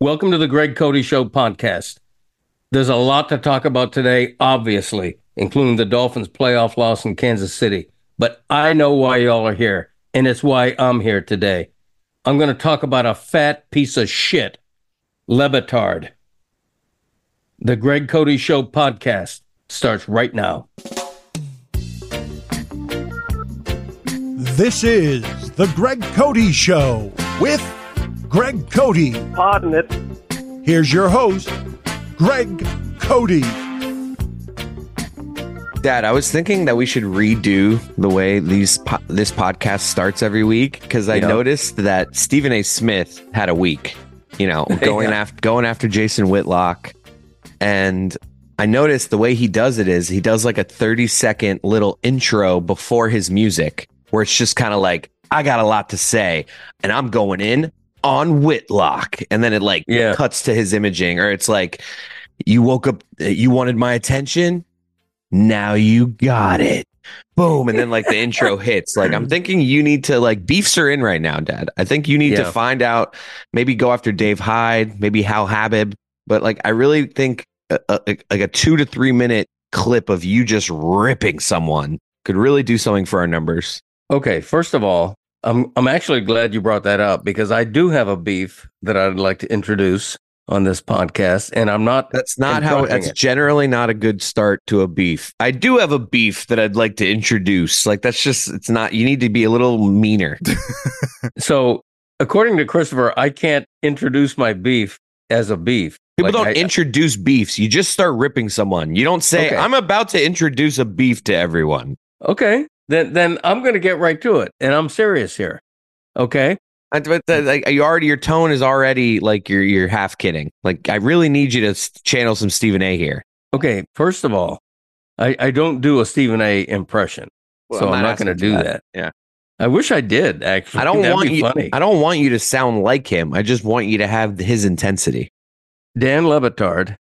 Welcome to the Greg Cote Show podcast. There's a lot to talk about today, obviously, including the Dolphins' playoff loss in Kansas City. But I know why y'all are here, and it's why I'm here today. I'm going to talk about a fat piece of shit, Le Batard. The Greg Cote Show podcast starts right now. This is the Greg Cote Show with Greg Cote. Pardon it. Here's your host, Greg Cote. Dad, I was thinking that we should redo the way these po- this podcast starts every week because I Yeah. noticed that Stephen A. Smith had a week, you know, going Yeah. after going after Jason Whitlock, and I noticed the way he does it is he does like a thirty second little intro before his music, where it's just kind of like I got a lot to say, and I'm going in on Whitlock, and then it like Yeah. cuts to his imaging, or it's like you woke up, you wanted my attention now you got it. Boom. And then like the intro hits. Like I'm thinking you need to like beefs are in right now, Dad. I think you need Yeah. to find out, maybe go after Dave Hyde, maybe Hal Habib. But like I really think a, a, like a two to three minute clip of you just ripping someone could really do something for our numbers. Okay, first of all, I'm I'm actually glad you brought that up because I do have a beef that I'd like to introduce on this podcast, and I'm not. That's not how Confronting that's it. generally not a good start to a beef. I do have a beef that I'd like to introduce. Like that's just it's not you need to be a little meaner. So, according to Christopher, I can't introduce my beef as a beef. People Like, don't I- introduce beefs. You just start ripping someone. You don't say, Okay. I'm about to introduce a beef to everyone. Okay, then then I'm going to get right to it, and I'm serious here. Okay, I- But the, like, you already, your tone is already like you're you're half kidding. Like I really need you to channel some Stephen A. here. okay. First of all, I I don't do a Stephen A. impression, Well, so I'm I'm not not going to do that. that. Yeah. I wish I did. Actually, I don't That'd want you. Funny. I don't want you to sound like him. I just want you to have his intensity. Dan Le Batard,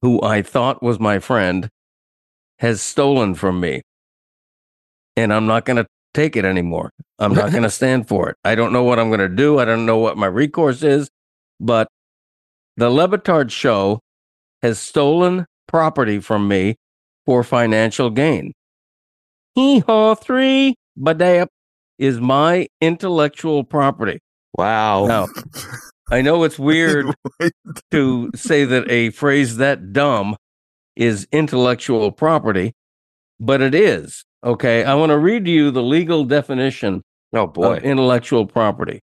who I thought was my friend, has stolen from me. And I'm not going to take it anymore. I'm not going to stand for it. I don't know what I'm going to do. I don't know what my recourse is. But the Le Batard show has stolen property from me for financial gain. Hee haw three, badap is my intellectual property. Wow. Now, I know it's weird to say that a phrase that dumb is intellectual property, but it is. Okay. I want to read you the legal definition Oh boy. of intellectual property.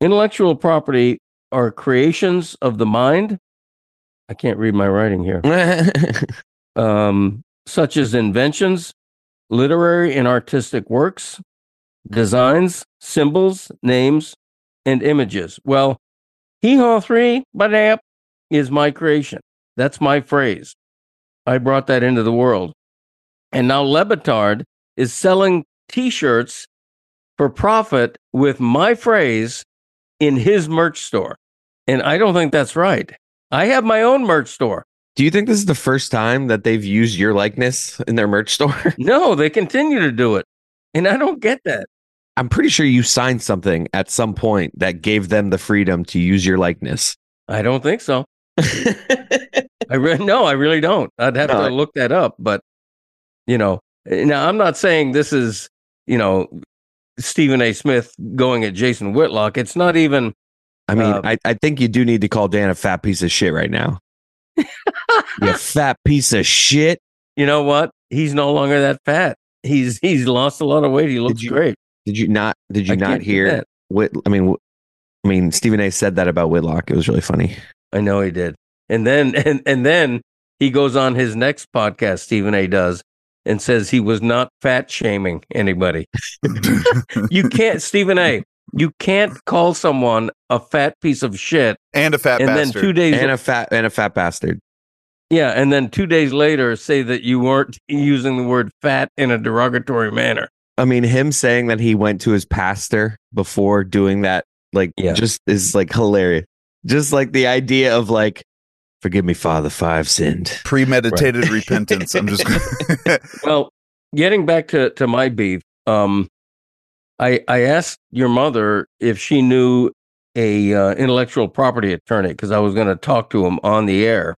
Intellectual property are creations of the mind. I can't read my writing here. Um, such as inventions, literary and artistic works, designs, symbols, names, and images. Well, hee haw three, badap is my creation. That's my phrase. I brought that into the world. And now Le Batard is selling t shirts for profit with my phrase in his merch store. And I don't think that's right. I have my own merch store. Do you think this is the first time that they've used your likeness in their merch store? No, they continue to do it. And I don't get that. I'm pretty sure you signed something at some point that gave them the freedom to use your likeness. I don't think so. I re- no, I really don't. I'd have No, to look that up. But you know, now I'm not saying this is you know Stephen A. Smith going at Jason Whitlock. It's not even. I mean, Uh, I, I think you do need to call Dan a fat piece of shit right now. you fat piece of shit. You know what? He's no longer that fat. He's he's lost a lot of weight. He looks you- great. Did you not? Did you I not hear? Whit, I mean, I mean, Stephen A. said that about Whitlock. It was really funny. I know he did. And then and and then he goes on his next podcast. Stephen A. does and says he was not fat shaming anybody. You can't, Stephen A. You can't call someone a fat piece of shit, and a fat and bastard. then two days, And a fat and a fat bastard. yeah, and then two days later say that you weren't using the word fat in a derogatory manner. I mean, him saying that he went to his pastor before doing that, like, Yeah. just is like hilarious. Just like the idea of like, forgive me, Father, five sinned. Premeditated repentance. I'm just. Well, getting back to to my beef, um, I I asked your mother if she knew a uh, intellectual property attorney because I was going to talk to him on the air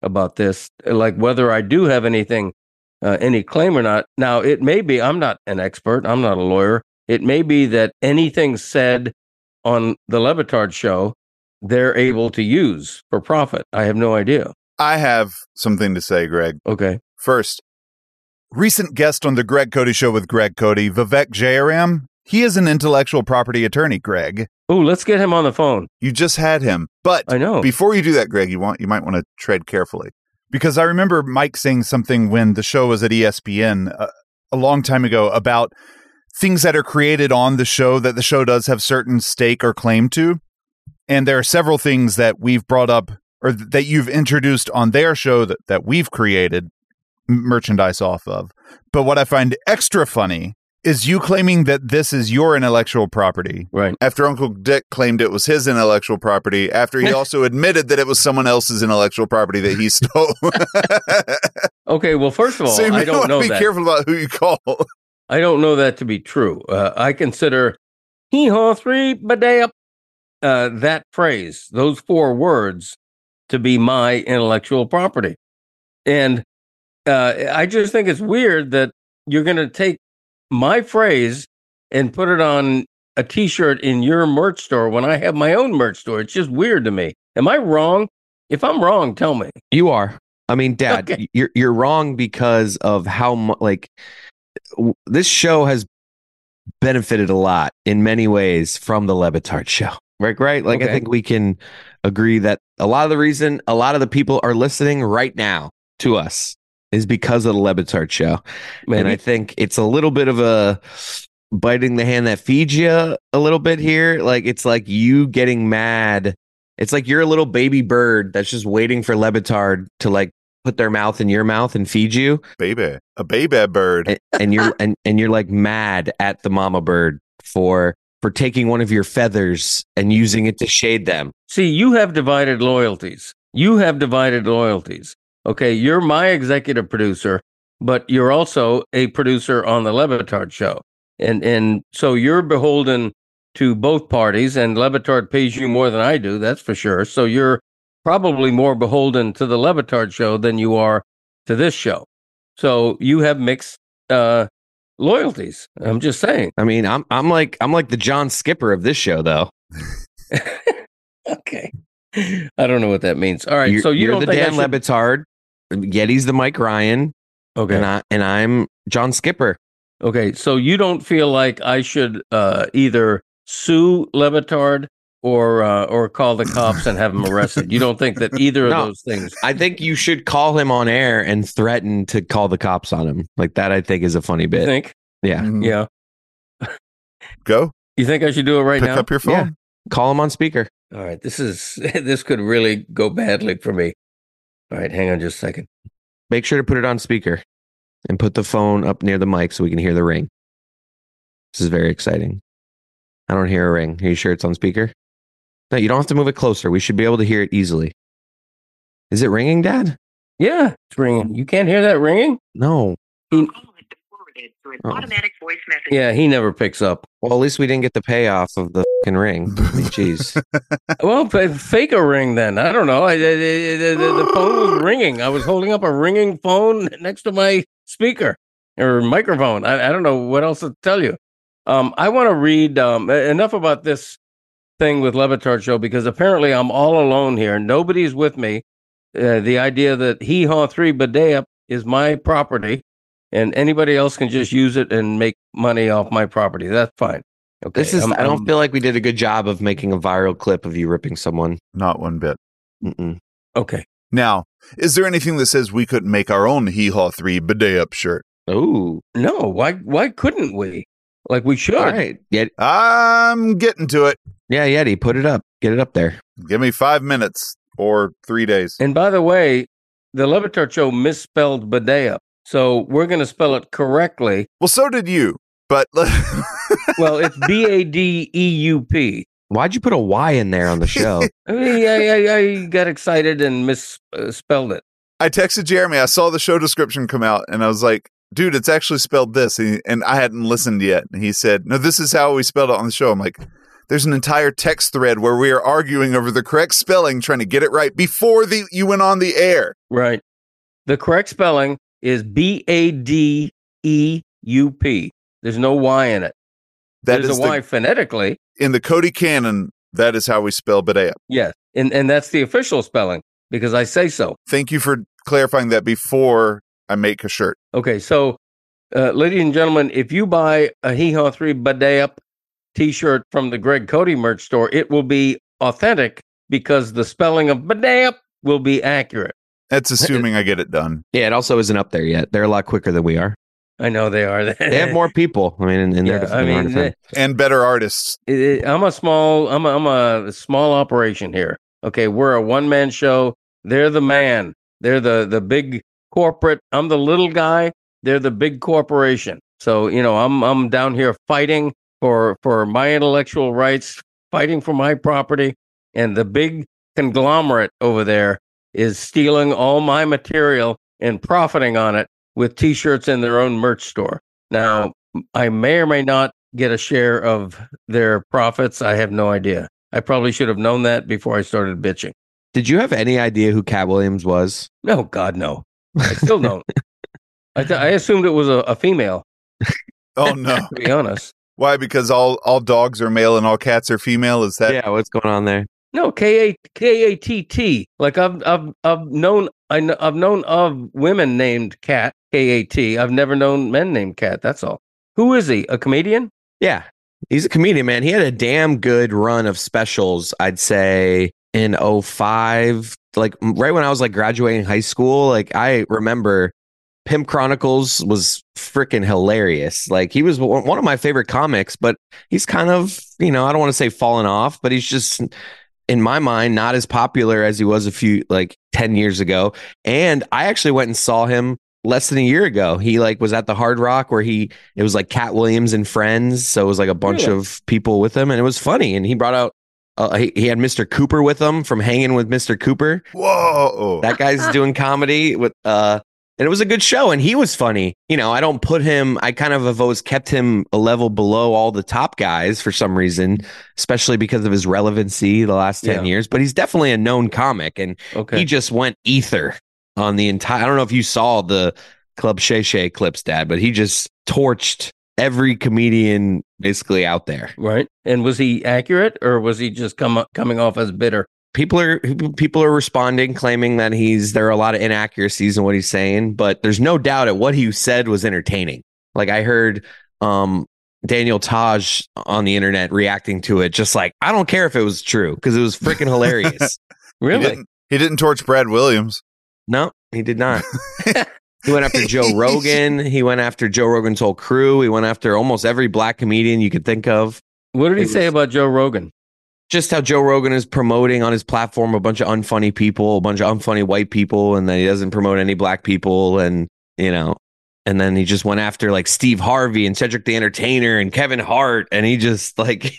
about this, like whether I do have anything, uh, any claim or not. Now, it may be I'm not an expert. I'm not a lawyer. It may be that anything said on the Le Batard show, they're able to use for profit. I have no idea. I have something to say, Greg. Okay. First, recent guest on the Greg Cote Show with Greg Cote, Vivek Jayaram. He is an intellectual property attorney, Greg. Oh, let's get him on the phone. You just had him. But I know. before you do that, Greg, you want you might want to tread carefully. Because I remember Mike saying something when the show was at ESPN uh, a long time ago about things that are created on the show that the show does have certain stake or claim to. And there are several things that we've brought up or th- that you've introduced on their show that, that we've created m- merchandise off of. But what I find extra funny is you claiming that this is your intellectual property Right. after Uncle Dick claimed it was his intellectual property, after he also admitted that it was someone else's intellectual property that he stole. Okay. Well, first of all, so I don't know be that. careful about who you call. I don't know that to be true. Uh, I consider hee haw three badayup, uh that phrase, those four words, to be my intellectual property. And uh, I just think it's weird that you're going to take my phrase and put it on a T-shirt in your merch store when I have my own merch store. It's just weird to me. Am I wrong? If I'm wrong, tell me. You are. I mean, Dad, Okay. you're you're wrong because of how much like w- this show has benefited a lot in many ways from the Le Batard show. Right, right. Like I think we can agree that a lot of the reason a lot of the people are listening right now to us is because of the Le Batard show. Maybe. And I think it's a little bit of a biting the hand that feeds you a little bit here. Like it's like you getting mad. It's like you're a little baby bird that's just waiting for Le Batard to like put their mouth in your mouth and feed you. baby, a baby bird. And, and you're and, and you're like mad at the mama bird for for taking one of your feathers and using it to shade them. See, you have divided loyalties. You have divided loyalties. Okay, you're my executive producer, but you're also a producer on the Le Batard show. And and so you're beholden to both parties and Le Batard pays you more than I do, that's for sure. So you're probably more beholden to the Le Batard show than you are to this show. So you have mixed uh loyalties. I'm just saying. I mean, I'm I'm like I'm like the John Skipper of this show though. Okay. I don't know what that means. All right. you're, so you you're the Dan should- Le Batard. Yeti's the Mike Ryan. Okay. And I and I'm John Skipper. Okay, so you don't feel like I should uh, either sue Le Batard or uh, or call the cops and have him arrested? You don't think that either of No. those things? I think you should call him on air and threaten to call the cops on him. Like that, I think is a funny You bit. think? Yeah. Mhm. Yeah. Go You think I should do it right pick now? Pick up your phone. Yeah. Call him on speaker. All right. This is this could really go badly for me. All right, hang on just a second. Make sure to put it on speaker and put the phone up near the mic so we can hear the ring. This is very exciting. I don't hear a ring. Are you sure it's on speaker? No, you don't have to move it closer. We should be able to hear it easily. Is it ringing, Dad? Yeah, it's ringing. You can't hear that ringing? No. He- call had been forwarded to an Oh. automatic voice message. yeah, he never picks up. Well, at least we didn't get the payoff of the fucking ring. I mean, jeez. Well, f- fake a ring then. I don't know. I, I- I- the, the, the phone was ringing. I was holding up a ringing phone next to my speaker or microphone. I, I don't know what else to tell you. Um, I want to read um, enough about this thing with Le Batard show because apparently I'm all alone here. Nobody's with me. Uh, the idea that Hee Haw 3 Badea is my property and anybody else can just use it and make money off my property. That's fine. Okay. This is, I'm- I don't I'm- feel like we did a good job of making a viral clip of you ripping someone. Not one bit. Mm-mm. okay. Now, is there anything that says we couldn't make our own Hee Haw 3 bidet up shirt? Oh, No, why why couldn't we? Like we should. all right. Yeah, I'm getting to it. yeah, Yeti, put it up. Get it up there. Give me five minutes or three days. And by the way, the Le Batard show misspelled Badea. So we're going to spell it correctly. Well, so did you. But Well, it's B A D E U P. Why'd you put a Y in there on the show? I, mean, I, I, I got excited and misspelled uh, it. I texted Jeremy. I saw the show description come out and I was like, dude, it's actually spelled this. And, I hadn't listened yet. And he said, no, this is how we spelled it on the show. I'm like, there's an entire text thread where we are arguing over the correct spelling, trying to get it right before the you went on the air. Right. The correct spelling is B A D E U P. There's no Y in it. That There's is a the, Y phonetically. in the Cote canon. That is how we spell Badea. Yes. And and that's the official spelling because I say so. Thank you for clarifying that before I make a shirt. Okay, so uh, ladies and gentlemen, if you buy a Hee Haw 3 Badayup t-shirt from the Greg Cote merch store, it will be authentic because the spelling of Badayup will be accurate. That's assuming I get it done. Yeah, it also isn't up there yet. They're a lot quicker than we are. I know they are. They have more people. I mean, in, in Yeah, their I mean, defense. And better artists. it- it- I'm a small I'm a, I'm a small operation here. Okay, we're a one man show. They're the man. They're the the big corporate. I'm the little guy. They're the big corporation. So you know, I'm I'm down here fighting for for my intellectual rights, fighting for my property, and the big conglomerate over there is stealing all my material and profiting on it with T-shirts in their own merch store. Now, I may or may not get a share of their profits. I have no idea. I probably should have known that before I started bitching. Did you have any idea who Katt Williams was? No, God, no. I still don't. I, th- I assumed it was a, a female, Oh no. to be honest. Why? Because all all dogs are male and all cats are female. Is that yeah, what's going on there? No, K A K A T T. Like I've I've I've known I know, I've known of women named Cat K A T. I've never known men named Cat. That's all. Who is he? A comedian? Yeah, he's a comedian, man. He had a damn good run of specials, I'd say, in 05. Like right when I was like graduating high school, like I remember Pimp Chronicles was freaking hilarious. Like he was one of my favorite comics, but he's kind of, you know, I don't want to say fallen off, but he's just in my mind not as popular as he was a few like 10 years ago. And I actually went and saw him less than a year ago. He like was at the Hard Rock where he it was like Katt Williams and friends, so it was like a bunch Really? of people with him and it was funny and he brought out uh, he, he had Mr. Cooper with him from hanging with Mr. Cooper. whoa? That guy's doing comedy with uh and it was a good show and he was funny. You know, I don't put him I kind of have always kept him a level below all the top guys for some reason, especially because of his relevancy the last 10 Yeah. years, but he's definitely a known comic and Okay. he just went ether on the entire I don't know if you saw the Club Shay Shay clips, Dad, but he just torched every comedian basically out there. right. And was he accurate or was he just come coming off as bitter? people are people are responding claiming that he's there are a lot of inaccuracies in what he's saying but there's no doubt that what he said was entertaining like i heard um daniel taj on the internet reacting to it just like i don't care if it was true because it was freaking hilarious He Really? didn't, he didn't torch Brad Williams. no he did not he went after joe rogan he went after joe rogan's whole crew he went after almost every black comedian you could think of What did he It say was- about Joe Rogan? just how Joe Rogan is promoting on his platform a bunch of unfunny people, a bunch of unfunny white people, and then he doesn't promote any black people, and you know, and then he just went after like Steve Harvey and Cedric the Entertainer and Kevin Hart, and he just like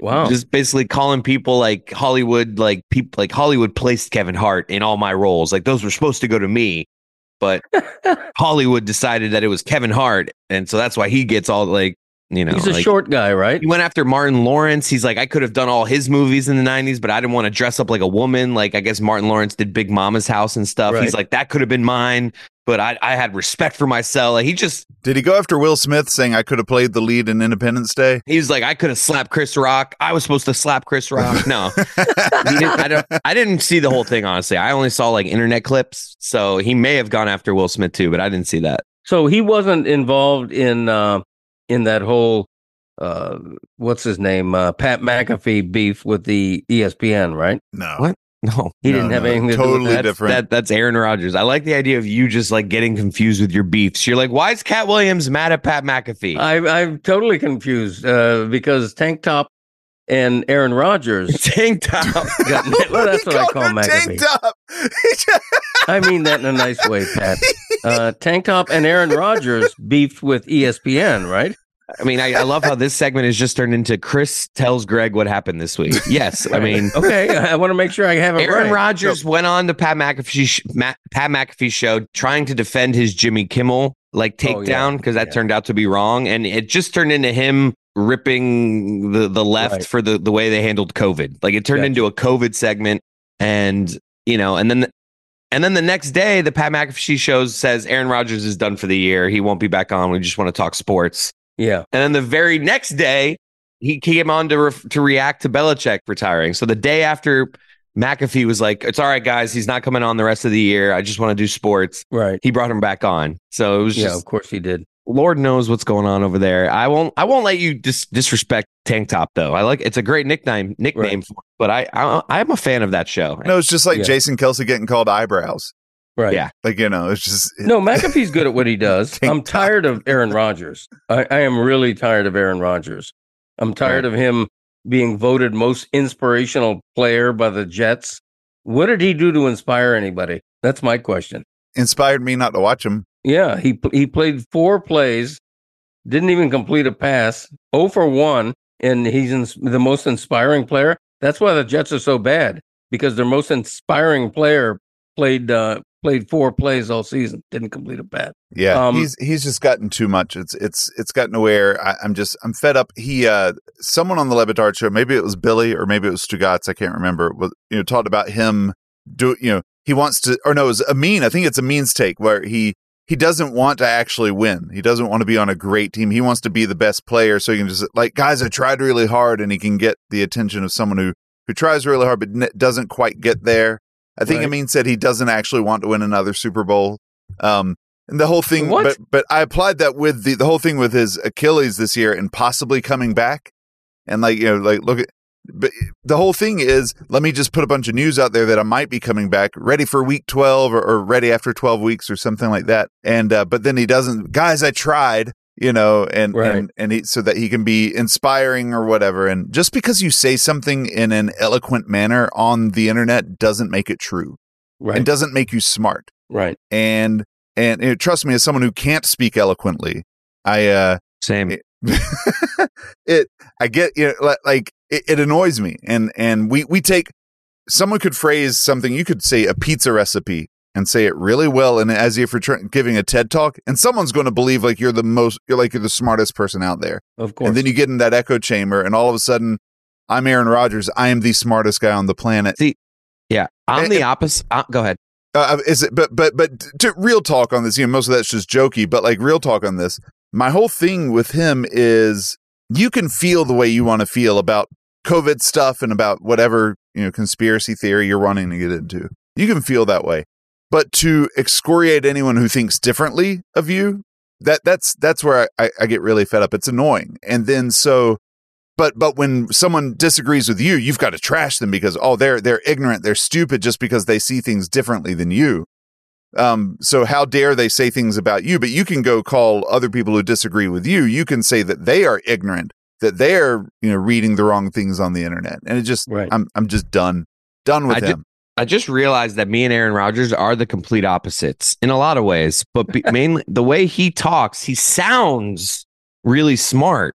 Wow. just basically calling people like Hollywood, like people like Hollywood placed Kevin Hart in all my roles, like those were supposed to go to me. But Hollywood decided that it was Kevin Hart, and so that's why he gets all like you know. He's a like- short guy, right? he went after Martin Lawrence. He's like, I could have done all his movies in the 90s, but I didn't want to dress up like a woman. Like, I guess Martin Lawrence did Big Mama's House and stuff. Right. He's like, that could have been mine, but I, I had respect for myself. Like, he just, Did he go after Will Smith, saying I could have played the lead in Independence Day? he was like, I could have slapped Chris Rock. I was supposed to slap Chris Rock. No, didn't, I, don't, I didn't see the whole thing, honestly. I only saw like internet clips. So he may have gone after Will Smith too, but I didn't see that. So he wasn't involved in uh, in that whole uh, what's his name uh, Pat McAfee beef with the ESPN, right? No. What? No. He No, didn't have no, anything to do totally with that. different. That that's Aaron Rodgers. I like the idea of you just like getting confused with your beefs. You're like, why is Katt Williams mad at Pat McAfee? I, I'm totally confused uh, because Tank Top and Aaron Rodgers. Tank top. got, well, that's what I call her tank top. I mean that in a nice way, Pat. Uh, Tank Top and Aaron Rodgers beefed with ESPN, right? I mean, I, I love how this segment has just turned into Chris tells Greg what happened this week. Yes, I mean. okay, I want to make sure I have it Aaron right. Rodgers went on the Pat McAfee sh- Ma- Pat McAfee show trying to defend his Jimmy Kimmel like Oh, yeah. takedown because that Yeah. turned out to be wrong, and it just turned into him ripping the the left Right. for the the way they handled COVID. Like it turned Gotcha. into a COVID segment, and you know, and then. The, and then the next day, the Pat McAfee show says Aaron Rodgers is done for the year. He won't be back on. We just want to talk sports. Yeah. And then the very next day, he came on to re- to react to Belichick retiring. So the day after McAfee was like, "It's all right, guys. He's not coming on the rest of the year. I just want to do sports." Right. He brought him back on. So it was Yeah, of course he did. Lord knows what's going on over there. I won't. I won't let you dis- disrespect Tank Top though. I like it's a great nickname nickname, Right. for but I, I I'm a fan of that show. No, it's just like Yeah. Jason Kelce getting called eyebrows. Right. Yeah. Like you know, it's just No, McAfee's good at what he does. I'm tired of Aaron Rodgers. I, I am really tired of Aaron Rodgers. I'm tired of him being voted most inspirational player by the Jets. What did he do to inspire anybody? That's my question. inspired me not to watch him. Yeah, he he played four plays, didn't even complete a pass, 0 for 1, and he's ins- the most inspiring player. That's why the Jets are so bad because their most inspiring player played uh, played four plays all season, didn't complete a pass. Yeah, Um, he's he's just gotten too much. It's it's it's gotten to where I, I'm just I'm fed up. He uh someone on the Le Batard show, maybe it was Billy or maybe it was Stugatz, I can't remember. Was you know talked about him do you know he wants to or no it was Amin. I think it's Amin's take where he he doesn't want to actually win. He doesn't want to be on a great team. He wants to be the best player so he can just like guys. I tried really hard and he can get the attention of someone who who tries really hard but n- doesn't quite get there. I think Right. Amin said he doesn't actually want to win another Super Bowl. Um, and the whole thing, What? but but I applied that with the the whole thing with his Achilles this year and possibly coming back, and like you know, like look at, but the whole thing is, let me just put a bunch of news out there that I might be coming back, ready for week twelve or, or ready after twelve weeks or something like that. And uh, but then he doesn't, guys. I tried, you know, and Right. and and he, so that he can be inspiring or whatever. And just because you say something in an eloquent manner on the internet doesn't make it true Right. and doesn't make you smart right. and and trust me as someone who can't speak eloquently i uh Same. it i get you know, li- like it, it annoys me and and we we take someone could phrase something you could say a pizza recipe and say it really well and as if you're giving a ted talk and someone's going to believe like you're the most you're like you're the smartest person out there Of course. and then you get in that echo chamber and all of a sudden i'm aaron rodgers i am the smartest guy on the planet See, Yeah. I'm And- the opposite. Uh, go ahead. Uh, is it? But but but to real talk on this. You know, most of that's just jokey. But like real talk on this. My whole thing with him is you can feel the way you want to feel about COVID stuff and about whatever you know conspiracy theory you're wanting to get into. You can feel that way. But to excoriate anyone who thinks differently of you, that that's that's where I, I, get really fed up. It's annoying. And then so but but when someone disagrees with you, you've got to trash them because oh they're they're ignorant, they're stupid just because they see things differently than you. Um, so how dare they say things about you? But you can go call other people who disagree with you. You can say that they are ignorant, that they're you know reading the wrong things on the internet, and it just Right. I'm I'm just done done with I him. I just realized that me and Aaron Rodgers are the complete opposites in a lot of ways, but be, mainly the way he talks, he sounds really smart.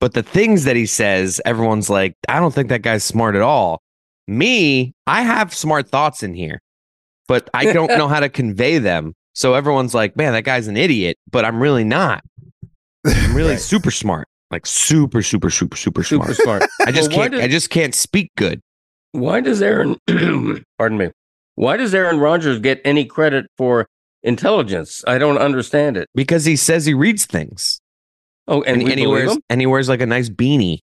But the things that he says, everyone's like, I don't think that guy's smart at all. Me, I have smart thoughts in here, but I don't know how to convey them. So everyone's like, man, that guy's an idiot, but I'm really not. I'm really Right. super smart. Like super, super, super, super Super smart. smart. I just Well, can't. did- I just can't speak good. Why does Aaron, pardon me, why does Aaron Rodgers get any credit for intelligence? I don't understand it. because he says he reads things Oh, and, and, we and he wears him? and he wears like a nice beanie.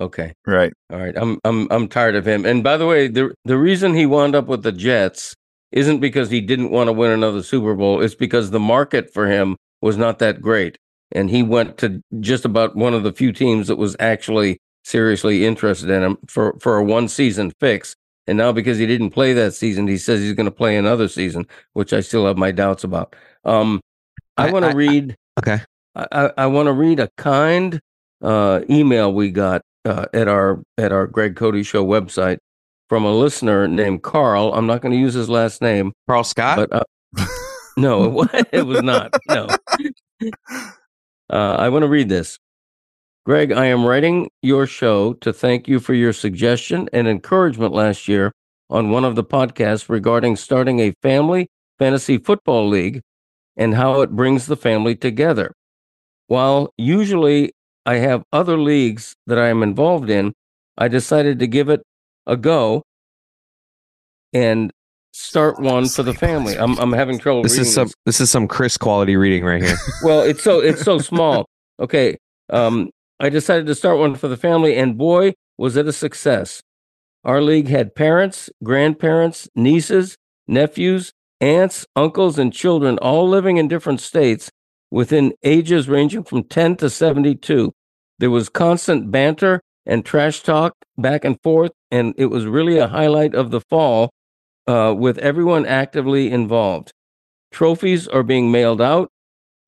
Okay, Right. all right. I'm I'm I'm tired of him. And by the way, the the reason he wound up with the Jets isn't because he didn't want to win another Super Bowl. It's because the market for him was not that great, and he went to just about one of the few teams that was actually seriously interested in him for for a one season fix. And now because he didn't play that season, he says he's going to play another season, which I still have my doubts about. Um, I, I- want to read. Okay. I, I, I want to read a kind uh, email we got uh, at our at our Greg Cote Show website from a listener named Carl. I'm not going to use his last name, Carl Scott. but uh, no, it it was not. No. Uh, I want to read this. Greg, I am writing your show to thank you for your suggestion and encouragement last year on one of the podcasts regarding starting a family fantasy football league and how it brings the family together. While usually I have other leagues that I am involved in, I decided to give it a go and start one for the family. I'm I'm having trouble. This reading is some this is some Chris quality reading right here. well, it's so it's so small. Okay. Um, I decided to start one for the family, and boy, was it a success. Our league had parents, grandparents, nieces, nephews, aunts, uncles, and children all living in different states within ages ranging from 10 to 72. There was constant banter and trash talk back and forth, and it was really a highlight of the fall uh, with everyone actively involved. Trophies are being mailed out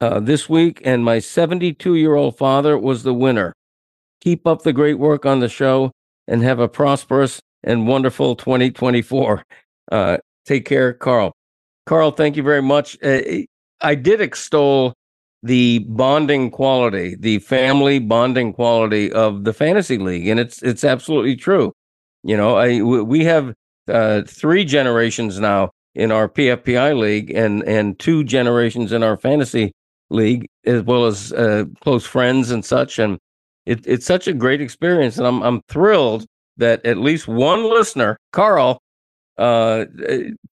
uh, this week, and my 72 year old father was the winner. Keep up the great work on the show and have a prosperous and wonderful 2024. Uh, take care, Carl. Carl, thank you very much. Uh, I did extol the bonding quality, the family bonding quality of the fantasy league, and it's it's absolutely true. You know, I we have uh, three generations now in our PFPI league, and and two generations in our fantasy league, as well as uh, close friends and such. And it, it's such a great experience, and I'm I'm thrilled that at least one listener, Carl, uh,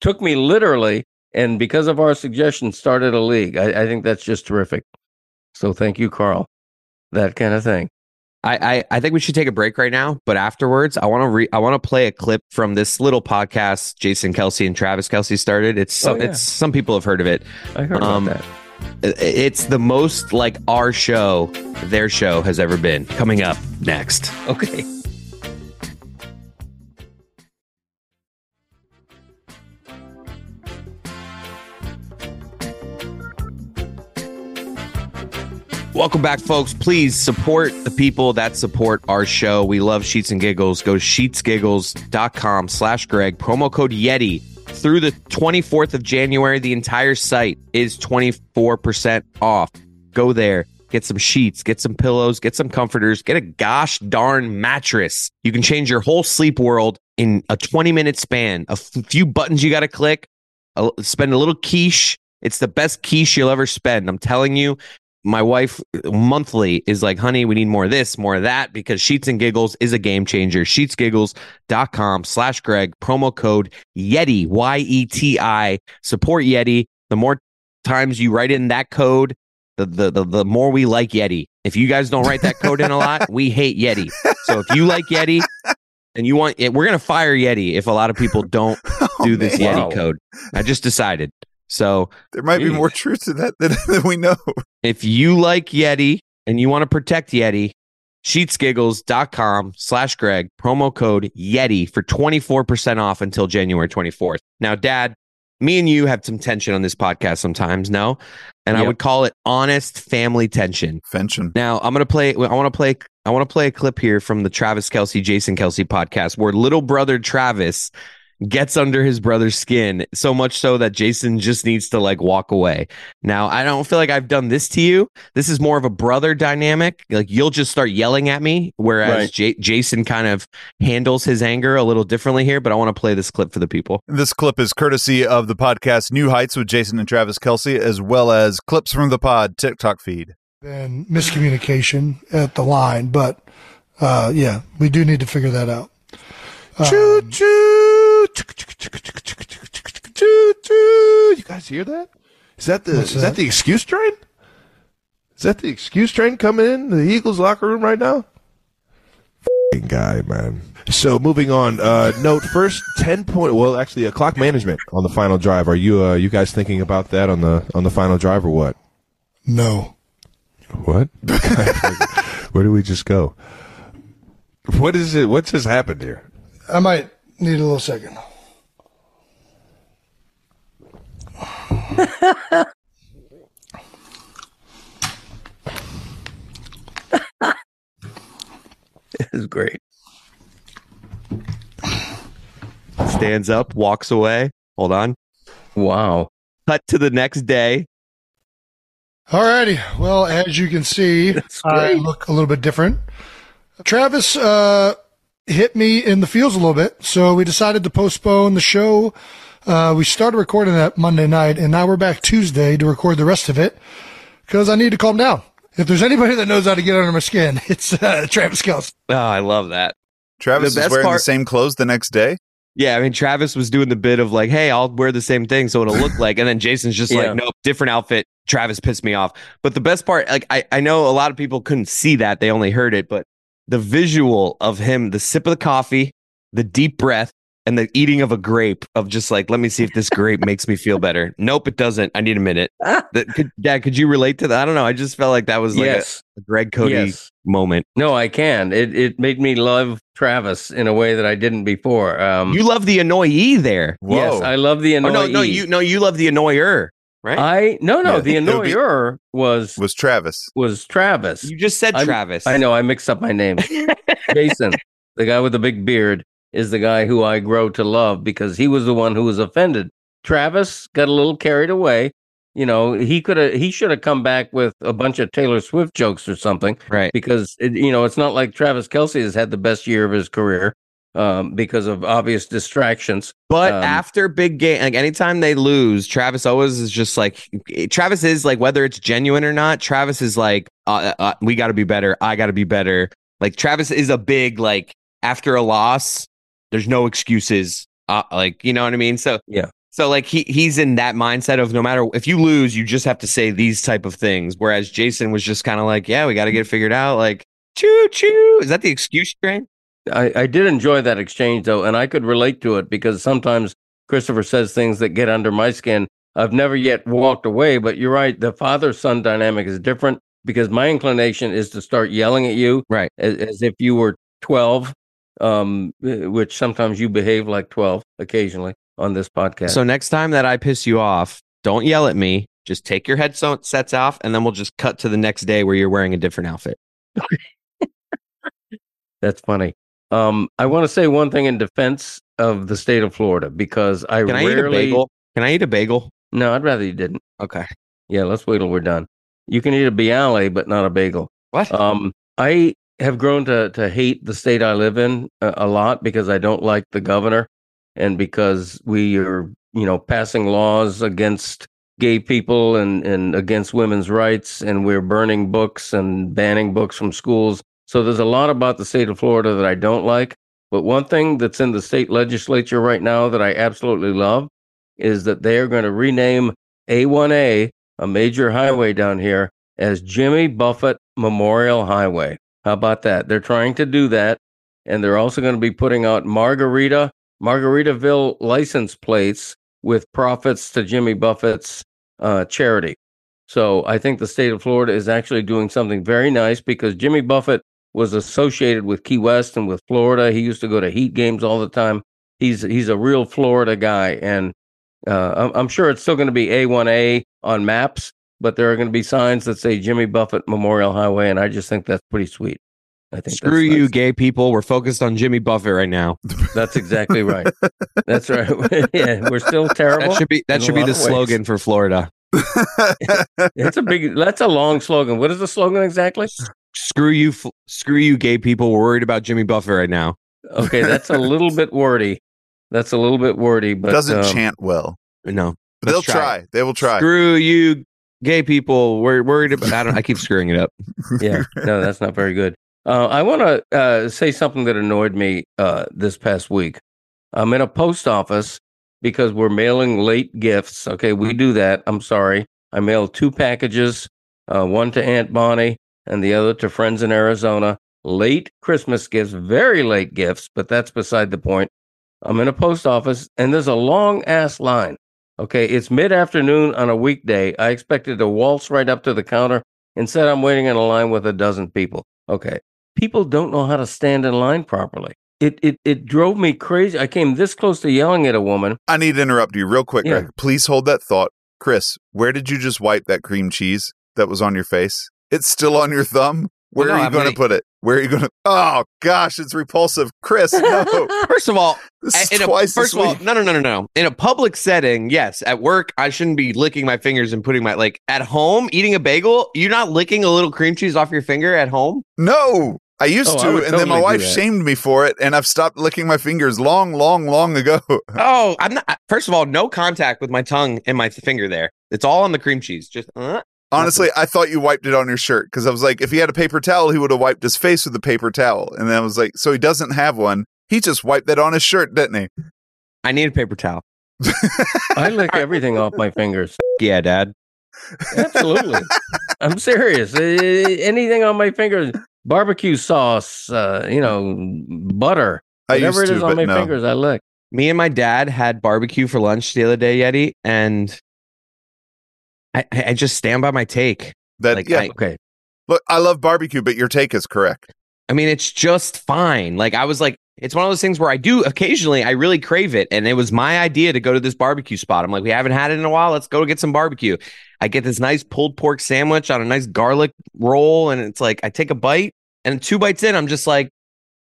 took me literally, and because of our suggestion, started a league. I, I think that's just terrific. So thank you, Carl. That kind of thing. I, I, I think we should take a break right now, but afterwards, I want to re- I want to play a clip from this little podcast Jason Kelce and Travis Kelce started. It's Oh, yeah. it's some people have heard of it. I heard Um, about that. It's the most like our show, their show has ever been. Coming up next. Okay. Welcome back, folks. Please support the people that support our show. We love Sheets and Giggles. Go to sheetsgiggles.com slash Greg. Promo code Yeti through the 24th of January. The entire site is 24% off. Go there. Get some sheets, get some pillows, get some comforters, get a gosh darn mattress. You can change your whole sleep world in a 20 minute span. A f- few buttons you got to click, a- spend a little quiche. It's the best quiche you'll ever spend. I'm telling you, my wife monthly is like, honey, we need more of this, more of that, because Sheets and Giggles is a game changer. Sheetsgiggles.com slash Greg, promo code Yeti, Y E T I. Support Yeti. The more times you write in that code, the, the, the, the more we like Yeti. If you guys don't write that code in a lot, we hate Yeti. So if you like Yeti and you want it, we're going to fire Yeti if a lot of people don't Oh, do this man. Wow. Yeti code. I just decided. So There might be more truth to that than, than we know. if you like Yeti and you want to protect Yeti, sheetsgiggles.com slash Greg, promo code Yeti for 24% off until January 24th. Now, Dad, me and you have some tension on this podcast sometimes, no? And I would call it honest family tension. Tension. Now I'm gonna play. I want to play. I want to play a clip here from the Travis Kelce, Jason Kelce podcast, where little brother Travis gets under his brother's skin so much so that Jason just needs to like walk away. Now I don't feel like I've done this to you. This is more of a brother dynamic. Like you'll just start yelling at me, whereas Right. J- Jason kind of handles his anger a little differently here. But I want to play this clip for the people. This clip is courtesy of the podcast New Heights with Jason and Travis Kelce, as well as clips from the pod TikTok feed. been miscommunication at the line, but uh, yeah, we do need to figure that out. Choo choo. Choo choo. You guys hear that? Is that the What's is that? that? the excuse train? Is that the excuse train coming in the Eagles locker room right now? F***ing guy, man. So moving on. Uh, note first ten point. Well, actually, uh, clock management on the final drive. Are you uh, you guys thinking about that on the on the final drive or what? No, What? Where do we just go? What is it? What just happened here? I might need a little second. It is great. Stands up, walks away. Hold on. Wow. Cut to the next day. Alrighty. Well, as you can see, That's I look a little bit different. Travis uh, hit me in the feels a little bit, so we decided to postpone the show. Uh, we started recording that Monday night, and now we're back Tuesday to record the rest of it because I need to calm down. If there's anybody that knows how to get under my skin, it's uh, Travis Kelce. Oh, I love that. Travis The is best wearing the same clothes the next day. Yeah, I mean Travis was doing the bit of like, "Hey, I'll wear the same thing, so it'll look like," and then Jason's just Yeah. like, "Nope, different outfit." Travis pissed me off. But the best part, like, I I know a lot of people couldn't see that; they only heard it. But the visual of him, the sip of the coffee, the deep breath, and the eating of a grape, of just like, let me see if this grape makes me feel better. Nope, it doesn't. I need a minute. That could, Dad, could you relate to that? I don't know. I just felt like that was like a- yes. a, Greg Cote Yes. moment. No, I can. It it made me love Travis in a way that I didn't before. Um, You love the annoyee there. Whoa. yes, I love the Oh, annoyee. no, no, you no, you love the annoyer, right? I no no Yeah, the it would be- was was Travis. was Travis. you just said I'm- Travis. I know I mixed up my name. Jason, the guy with the big beard, is the guy who I grow to love because he was the one who was offended. Travis got a little carried away. You know, he could have he should have come back with a bunch of Taylor Swift jokes or something right. because it, you know it's not like Travis Kelce has had the best year of his career um, because of obvious distractions. But Um, after big game, like anytime they lose, Travis always is just like Travis is like whether it's genuine or not. Travis is like, uh, uh, we got to be better. I got to be better. Like Travis is a big like after a loss, there's no excuses. Uh, like you know what I mean. So Yeah. So like he he's in that mindset of no matter if you lose, you just have to say these type of things. Whereas Jason was just kind of like, yeah, we got to get it figured out. Like choo choo. Is that the excuse train? I, I did enjoy that exchange though, and I could relate to it because sometimes Christopher says things that get under my skin. I've never yet walked away, but you're right. The father son dynamic is different because my inclination is to start yelling at you, Right. as, as if you were 12, um, eh, which sometimes you behave like 12 occasionally on this podcast. So next time that I piss you off, don't yell at me. Just take your headsets off, and then we'll just cut to the next day where you're wearing a different outfit. That's funny. Um, I want to say one thing in defense of the state of Florida because I Can I eat a bagel? Can I eat a bagel? No, I'd rather you didn't. Okay. Yeah, let's wait till we're done. You can eat a bialy, but not a bagel. What? Um, I have grown to to hate the state I live in a, a lot because I don't like the governor, and because we are, you know, passing laws against gay people and and against women's rights, and we're burning books and banning books from schools. So there's a lot about the state of Florida that I don't like. But one thing that's in the state legislature right now that I absolutely love is that they are going to rename A1A, a major highway down here, as Jimmy Buffett Memorial Highway. How about that? They're trying to do that. And they're also going to be putting out Margarita, Margaritaville license plates with profits to Jimmy Buffett's uh, charity. So I think the state of Florida is actually doing something very nice because Jimmy Buffett was associated with Key West and with Florida. He used to go to Heat games all the time. He's he's a real Florida guy, and uh, I'm, I'm sure it's still going to be A1A on maps, but there are going to be signs that say Jimmy Buffett Memorial Highway, and I just think that's pretty sweet. I think Screw you, nice. gay people. We're focused on Jimmy Buffett right now. That's exactly right. that's right. yeah, we're still terrible. That should be that should be the ways. slogan for Florida. It's a big. That's a long slogan. What is the slogan exactly? Screw you, f- screw you, gay people. We're worried about Jimmy Buffett right now. Okay, that's a little bit wordy. That's a little bit wordy, but Doesn't um, chant well. No, But they'll try try. They will try. Screw you, gay people. We're worried about. I don't. I keep screwing it up. yeah, no, that's not very good. Uh, I want to uh, say something that annoyed me uh, this past week. I'm in a post office because we're mailing late gifts. Okay, we do that. I'm sorry. I mailed two packages, uh, one to Aunt Bonnie and the other to friends in Arizona. Late Christmas gifts, very late gifts, but that's beside the point. I'm in a post office and there's a long ass line. Okay, it's mid afternoon on a weekday. I expected to waltz right up to the counter. Instead, I'm waiting in a line with a dozen people. Okay, people don't know how to stand in line properly. It it it drove me crazy. I came this close to yelling at a woman. I need to interrupt you real quick, Yeah. Greg. Please hold that thought. Chris, where did you just wipe that cream cheese that was on your face? It's still on your thumb. Where Well, no, are you going to put it? Where are you going to? Oh gosh, it's repulsive, Chris. No, First of all, this is in a, first of all, no, no, no, no, no. In a public setting, yes. At work, I shouldn't be licking my fingers and putting my like at home eating a bagel. You're not licking a little cream cheese off your finger at home. No, I used Oh, to, would and then my wife shamed me for it, and I've stopped licking my fingers long, long, long ago. Oh, I'm not. First of all, no contact with my tongue and my finger there. It's all on the cream cheese. Just uh, Honestly, I thought you wiped it on your shirt because I was like, if he had a paper towel, he would have wiped his face with a paper towel. And then I was like, so he doesn't have one. He just wiped that on his shirt, didn't he? I need a paper towel. I lick everything off my fingers. Yeah, Dad. Absolutely. I'm serious. Eh, Anything on my fingers, barbecue sauce, uh, you know, butter, I whatever used it is to, on my no. fingers, I lick. Me and my dad had barbecue for lunch the other day, Yeti, and I, I just stand by my take. That Like, yeah. I- Okay. look, I love barbecue, but your take is correct. I mean, it's just fine. Like I was like, it's one of those things where I do occasionally, I really crave it, and it was my idea to go to this barbecue spot. I'm like, we haven't had it in a while. Let's go get some barbecue. I get this nice pulled pork sandwich on a nice garlic roll, and it's like I take a bite, and two bites in, I'm just like,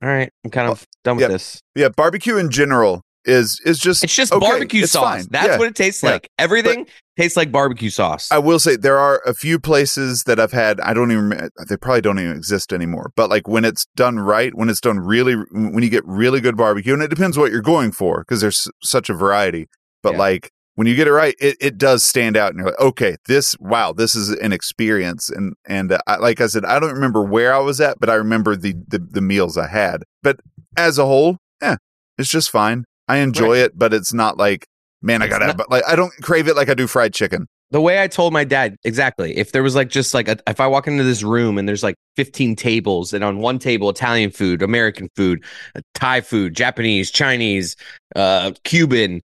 all right, I'm kind of done with yeah. this. Yeah, barbecue in general is is just It's just okay, barbecue it's sauce. fine. That's Yeah. what it tastes Yeah. like. Everything tastes like barbecue sauce. I will say there are a few places that I've had. I don't even. They probably don't even exist anymore. But like when it's done right, when it's done really, when you get really good barbecue, and it depends what you're going for because there's such a variety. But Yeah. like when you get it right, it, it does stand out, and you're like, okay, this wow, this is an experience. And and uh, I, like I said, I don't remember where I was at, but I remember the the, the meals I had. But as a whole, yeah, it's just fine. I enjoy it, but it's not like. Man, I gotta not- have, but like I don't crave it like I do fried chicken. the way I told my dad exactly. If there was like just like a, if I walk into this room and there's like 15 tables and on one table Italian food, American food, uh, Thai food, Japanese, Chinese, uh, Cuban,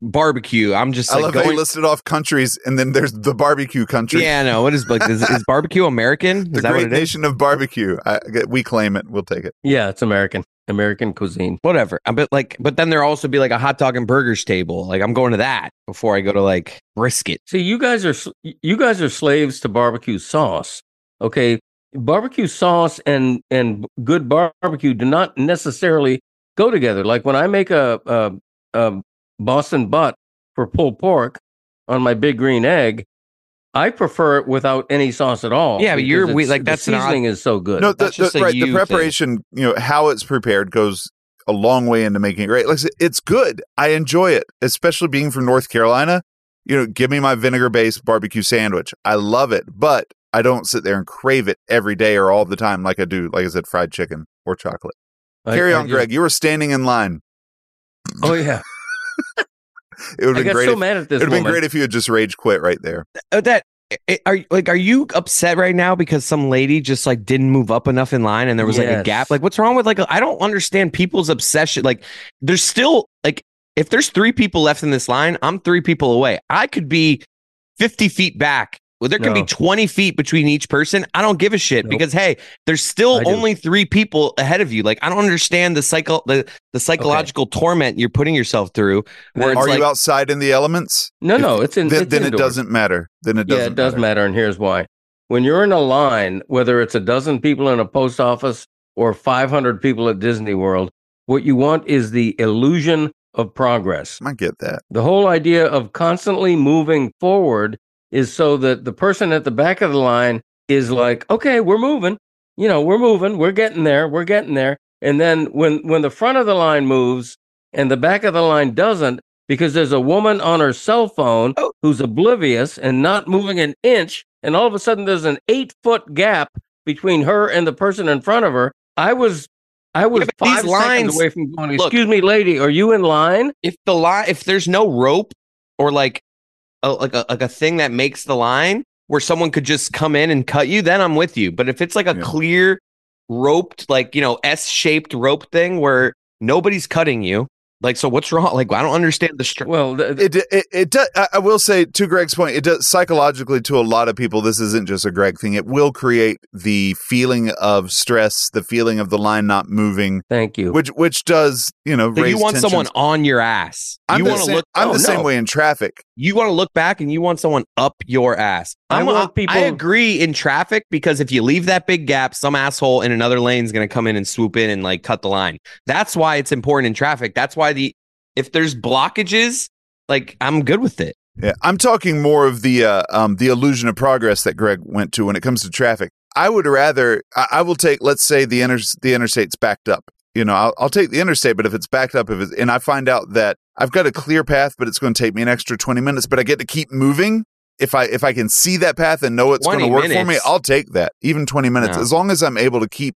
barbecue. I'm just I like love how you listed off countries, and then there's the barbecue country. yeah, no. What is like is, is barbecue American? the Is that what great it is? nation of barbecue. I, we claim it. We'll take it. Yeah, it's American. American cuisine. Whatever. I bet like, but then there also be like a hot dog and burgers table. Like I'm going to that before I go to like brisket. See, you guys are you guys are slaves to barbecue sauce. Okay, barbecue sauce and and good barbecue do not necessarily go together. Like when I make a, a, a Boston butt for pulled pork on my big green egg, I prefer it without any sauce at all. Yeah, but you're- we- like, the that's an odd- seasoning is so good. No, the, That's the, right. you The thing. preparation, you know, how it's prepared goes a long way into making it great. Like it's good. I enjoy it, especially being from North Carolina. You know, give me my vinegar based barbecue sandwich. I love it, but I don't sit there and crave it every day or all the time like I do, like I said, fried chicken or chocolate. I- Carry I on, just- Greg. You were standing in line. Oh yeah, It would have been great. so if, mad at it this would have been great if you had just rage quit right there. Uh, that are like are you upset right now because some lady just like didn't move up enough in line and there was like a gap like what's wrong with like I don't understand people's obsession like there's still like if there's three people left in this line I'm three people away I could be 50 feet back well there can be 20 feet between each person I don't give a shit Nope. because hey there's still I do. only three people ahead of you like I don't understand the cycle the the psychological torment you're putting yourself through where it's Are like you outside in the elements? No, If- no, it's in. then it's then it doesn't matter. Then it doesn't. yeah, it does matter. and here's why. When you're in a line, whether it's a dozen people in a post office or 500 people at Disney World, what you want is the illusion of progress. I get that. The whole idea of constantly moving forward is so that the person at the back of the line is like, okay, we're moving. You know, we're moving. We're getting there. We're getting there. And then when when the front of the line moves and the back of the line doesn't, because there's a woman on her cell phone Oh. who's oblivious and not moving an inch, and all of a sudden there's an eight foot gap between her and the person in front of her. I was I was these five lines- away from going, Look. excuse me, lady, are you in line? if the line if there's no rope or like a, like a like a thing that makes the line where someone could just come in and cut you then i'm with you but if it's like a Yeah. clear roped like you know s-shaped rope thing where nobody's cutting you like so what's wrong like i don't understand the str- Well, th- It it it does. I I will say to Greg's point, it does psychologically to a lot of people. This isn't just a Greg thing. It will create the feeling of stress, the feeling of the line not moving, thank you. which which does you know so raise you want tensions. someone on your ass I'm you the want to same, look I'm oh, the same way in traffic. you want to look back and you want someone up your ass. I I'm, want people- I agree in traffic because if you leave that big gap, some asshole in another lane is going to come in and swoop in and like cut the line. That's why it's important in traffic. That's why the if there's blockages, like I'm good with it. Yeah, I'm talking more of the uh, um the illusion of progress that Greg went to when it comes to traffic. I would rather I, I will take let's say the inter the interstate's backed up. You know, I'll, I'll take the interstate, but if it's backed up, if it's, and I find out that I've got a clear path, but it's going to take me an extra 20 minutes, but I get to keep moving. if I if I can see that path and know it's going to 20 work for me. I'll take that. Even 20 minutes No. as long as I'm able to keep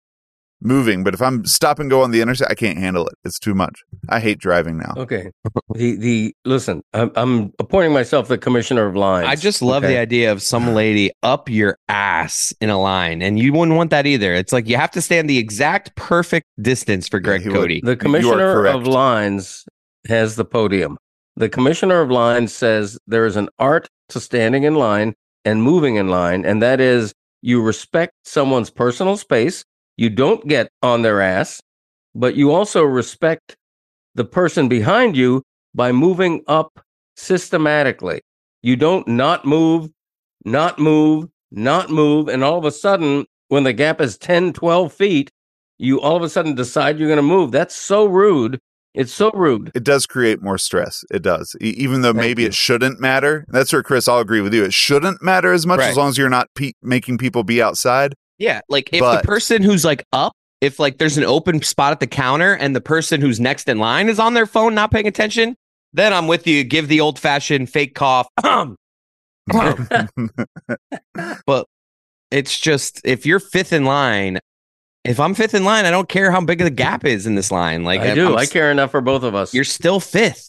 moving, but if I'm stop and go on the interstate, I can't handle it. It's too much. I hate driving now. Okay. The the listen, I'm I'm appointing myself the commissioner of lines. I just love the idea of some lady up your ass in a line, and you wouldn't want that either. It's like you have to stand the exact perfect distance for Greg he would. Cote. The commissioner of lines has the podium. The commissioner of lines says there is an art to standing in line and moving in line, and that is you respect someone's personal space. You don't get on their ass, but you also respect the person behind you by moving up systematically. You don't not move, not move, not move, and all of a sudden, when the gap is 10, 12 feet, you all of a sudden decide you're going to move. That's so rude. It's so rude. It does create more stress. It does. E- even though Thank maybe you. it shouldn't matter. That's where Chris, I'll agree with you. It shouldn't matter as much Right. as long as you're not pe- making people be outside. Yeah, like if But- the person who's like up, if like there's an open spot at the counter and the person who's next in line is on their phone not paying attention, then I'm with you. Give the old fashioned fake cough. but it's just if you're fifth in line, if I'm fifth in line, I don't care how big the gap is in this line. Like I do. I'm I s- care enough for both of us. You're still fifth.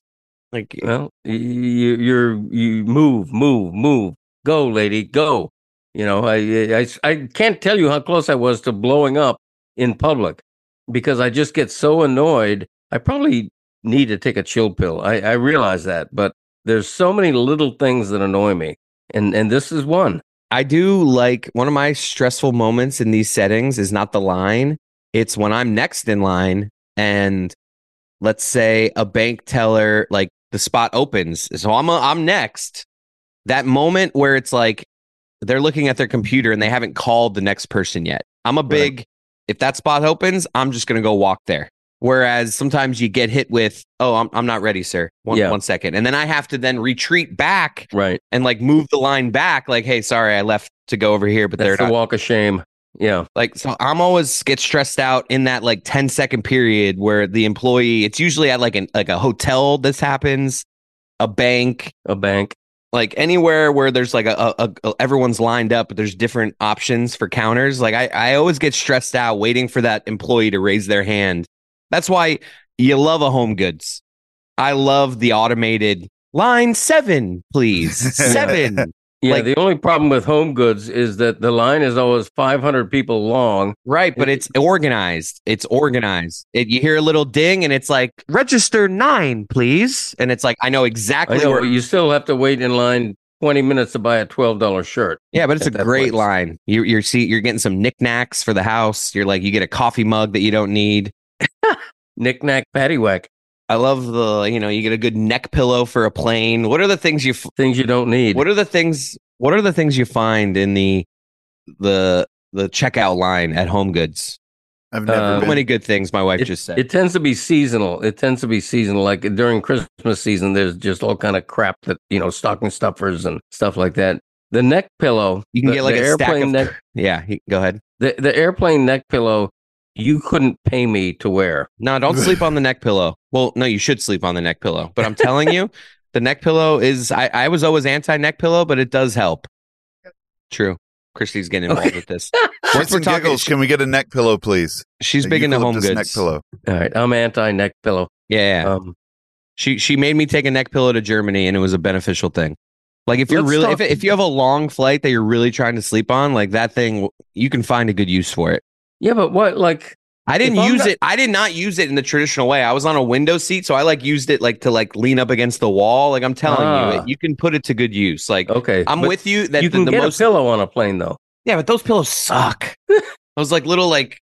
Like well, you, you're you move, move, move. Go, lady, go. You know, I, I I can't tell you how close I was to blowing up in public because I just get so annoyed. I probably need to take a chill pill. I, I realize that, but there's so many little things that annoy me, and and this is one. I do like one of my stressful moments in these settings is not the line. It's when I'm next in line and let's say a bank teller like the spot opens. So I'm a, I'm next. That moment where it's like they're looking at their computer and they haven't called the next person yet. I'm a big if that spot opens, I'm just going to go walk there. Whereas sometimes you get hit with, "Oh, I'm I'm not ready, sir. One Yeah. one second. And then I have to then retreat back Right. and like move the line back like hey sorry i left to go over here but That's they're the not walk of shame. Yeah. like so i'm always get stressed out in that like 10 second period where the employee it's usually at like an like a hotel this happens a bank A bank. Like anywhere where there's like a, a, a everyone's lined up but there's different options for counters like I, I always get stressed out waiting for that employee to raise their hand. That's why you love a home goods. I love the automated line seven please. Seven Yeah, Like- the only problem with home goods is that the line is always 500 people long. Right, but it's organized. It's organized. It, you hear a little ding, and it's like register nine, please. And it's like I know exactly. I know, where. you still have to wait in line 20 minutes to buy a $12 shirt. yeah, but it's a great place. line. You, you're see, you're getting some knickknacks for the house. You're like you get a coffee mug that you don't need. Knickknack paddywhack. I love the you know you get a good neck pillow for a plane. What are the things you? f- Things you don't need. What are the things? What are the things you find in the the the checkout line at Home Goods? I've never Uh, So been. many good things. My wife it, just said. it tends to be seasonal. It tends to be seasonal. Like during Christmas season, there's just all kind of crap that, you know, stocking stuffers and stuff like that. The neck pillow, you can the- get like the a stack airplane of. neck, yeah, go ahead. the, the airplane neck pillow, you couldn't pay me to wear. No, don't sleep on the neck pillow. Well, no, you should sleep on the neck pillow. But I'm telling you, the neck pillow is I, I was always anti neck pillow, but it does help. True. Christy's getting involved Okay. with this. Shits Once we're talking, giggles, can we get a neck pillow, please? she's A big into home eucalyptus goods. neck pillow. All right. I'm anti neck pillow. Yeah, yeah. Um, she she made me take a neck pillow to Germany, and it was a beneficial thing. Like if you're Let's really talk- if, if you have a long flight that you're really trying to sleep on, like that thing, you can find a good use for it. Yeah, but what, like, I didn't use not- it. I did not use it in the traditional way. I was on a window seat, so I like used it like to like lean up against the wall. Like I'm telling Ah. you, it, you can put it to good use. Like okay. I'm with you that you the, can the get most a pillow on a plane, though. yeah, but those pillows suck. those like little like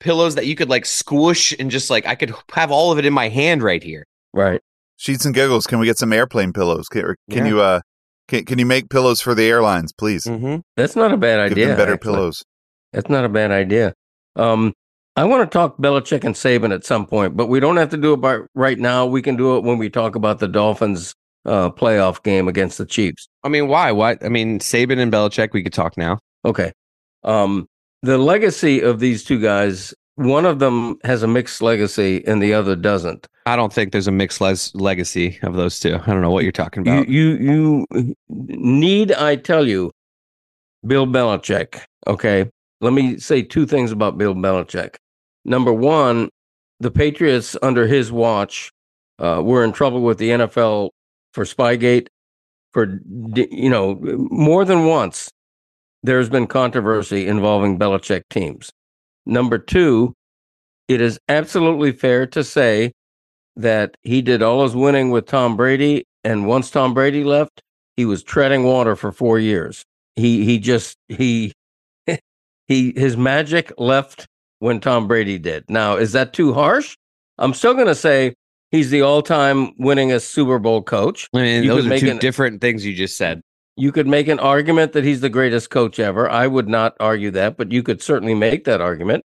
pillows that you could like squish and just like I could have all of it in my hand right here. Right. Sheets and giggles, can we get some airplane pillows? Can, or can Yeah. you uh can, can you make pillows for the airlines, please? Mm-hmm. That's not a bad Give idea. them better actually. pillows. That's not a bad idea. Um, I want to talk Belichick and Saban at some point, but we don't have to do it by, right now. We can do it when we talk about the Dolphins uh, playoff game against the Chiefs. I mean, why? What? I mean, Saban and Belichick. We could talk now. Okay. Um, the legacy of these two guys, one of them has a mixed legacy and the other doesn't. I don't think there's a mixed les- legacy of those two. I don't know what you're talking about. You, you you need I tell you, Bill Belichick. Okay, let me say two things about Bill Belichick. Number one, the Patriots under his watch uh, were in trouble with the NFL for Spygate. For you know, more than once, there's been controversy involving Belichick teams. Number two, it is absolutely fair to say that he did all his winning with Tom Brady, and once Tom Brady left, he was treading water for four years. He he just he he his magic left when Tom Brady did. Now, is that too harsh? I'm still going to say he's the all-time winningest Super Bowl coach. I mean, you those are two an- different things you just said. You could make an argument that he's the greatest coach ever. I would not argue that, but you could certainly make that argument.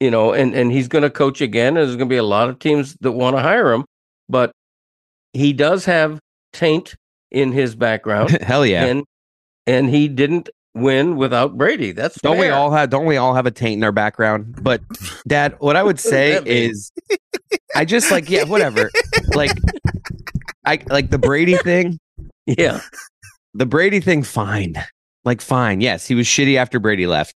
You know, and and he's going to coach again. And there's going to be a lot of teams that want to hire him, but he does have taint in his background, Hell yeah. and and he didn't win without Brady. That's Don't we all have don't we all have a taint in our background? But dad, what I would say is I just like yeah, whatever. like I like the Brady thing. Yeah, The Brady thing fine. Like fine. Yes, he was shitty after Brady left.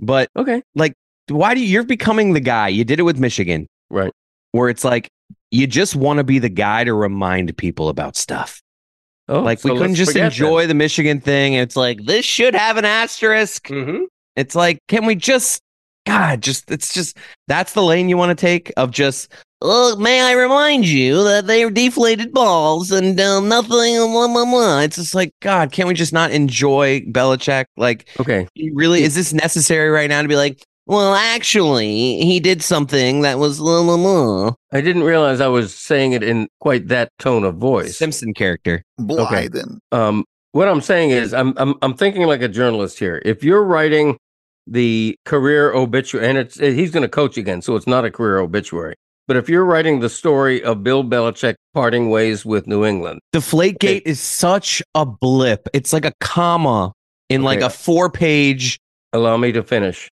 But okay, Like, why do you you're becoming the guy? You did it with Michigan. Right. Where it's like you just want to be the guy to remind people about stuff. Oh, like we couldn't just enjoy the Michigan thing. It's like this should have an asterisk. hmm It's like, can we just, God, just, it's just, that's the lane you want to take of just, oh, may I remind you that they're deflated balls and um, nothing, blah, blah, blah. It's just like, God, can't we just not enjoy Belichick? Like, Okay, really, is this necessary right now to be like, well, actually, he did something that was blah, blah, blah. I didn't realize I was saying it in quite that tone of voice. Simpson character. Blythen. um, what I'm saying is, I'm, I'm I'm thinking like a journalist here. If you're writing the career obituary, and it's he's going to coach again, so it's not a career obituary. But if you're writing the story of Bill Belichick parting ways with New England, the Deflategate is such a blip. It's like a comma in like a four page. allow me to finish.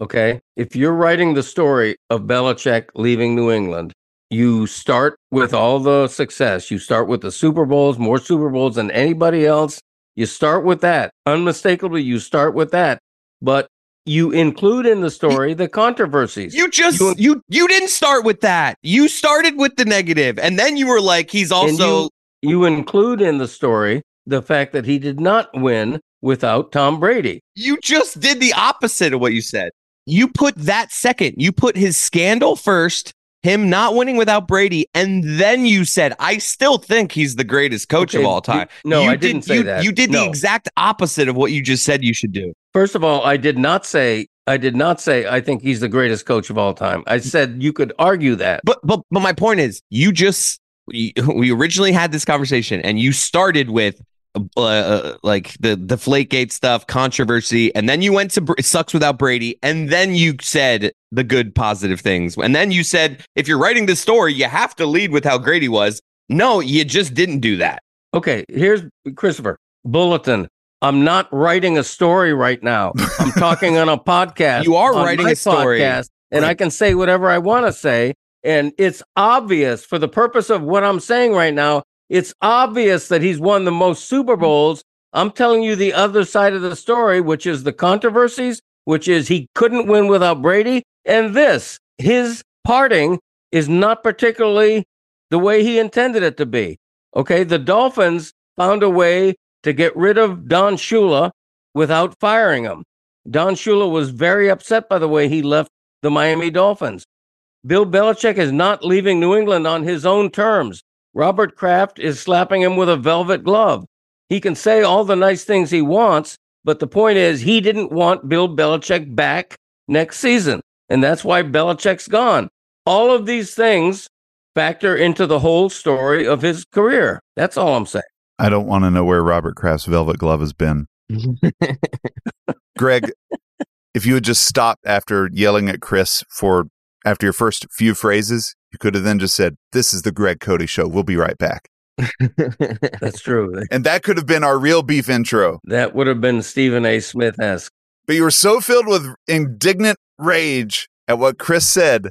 Okay, if you're writing the story of Belichick leaving New England, you start with all the success. You start with the Super Bowls, more Super Bowls than anybody else. You start with that. Unmistakably, you start with that. But you include in the story the controversies. You just You- you you didn't start with that. You started with the negative, and then you were like, he's also you include in the story the fact that he did not win without Tom Brady. you just did the opposite of what you said. You put that second. You put his scandal first, him not winning without Brady, and then you said, I still think he's the greatest coach Okay, of all time. you- no, You I didn't say you, that. You did No. the exact opposite of what you just said you should do. First of all, I did not say I did not say I think he's the greatest coach of all time. I mm. said you could argue that. But but but my point is, you just we originally had this conversation, and you started with uh, uh, like the the Flakegate stuff, controversy, and then you went to Br- sucks without Brady, and then you said the good positive things, and then you said if you're writing this story, you have to lead with how great he was. No, you just didn't do that. Okay, here's Christopher Bulletin. I'm not writing a story right now. I'm talking on a podcast. You are writing a story. podcast, and I can say whatever I want to say. And it's obvious for the purpose of what I'm saying right now. It's obvious that he's won the most Super mm. Bowls. I'm telling you the other side of the story, which is the controversies, which is he couldn't win without Brady. And this, his parting is not particularly the way he intended it to be. Okay. The Dolphins found a way to get rid of Don Shula without firing him. Don Shula was very upset by the way he left the Miami Dolphins. Bill Belichick is not leaving New England on his own terms. Robert Kraft is slapping him with a velvet glove. He can say all the nice things he wants, but the point is he didn't want Bill Belichick back next season. And that's why Belichick's gone. All of these things factor into the whole story of his career. That's all I'm saying. I don't want to know where Robert Kraft's velvet glove has been. Greg, if you had just stopped after yelling at Chris for after your first few phrases, you could have then just said, This is the Greg Cote show. We'll be right back. That's true. And that could have been our real beef intro. That would have been Stephen A. Smith esque. But you were so filled with indignant rage at what Chris said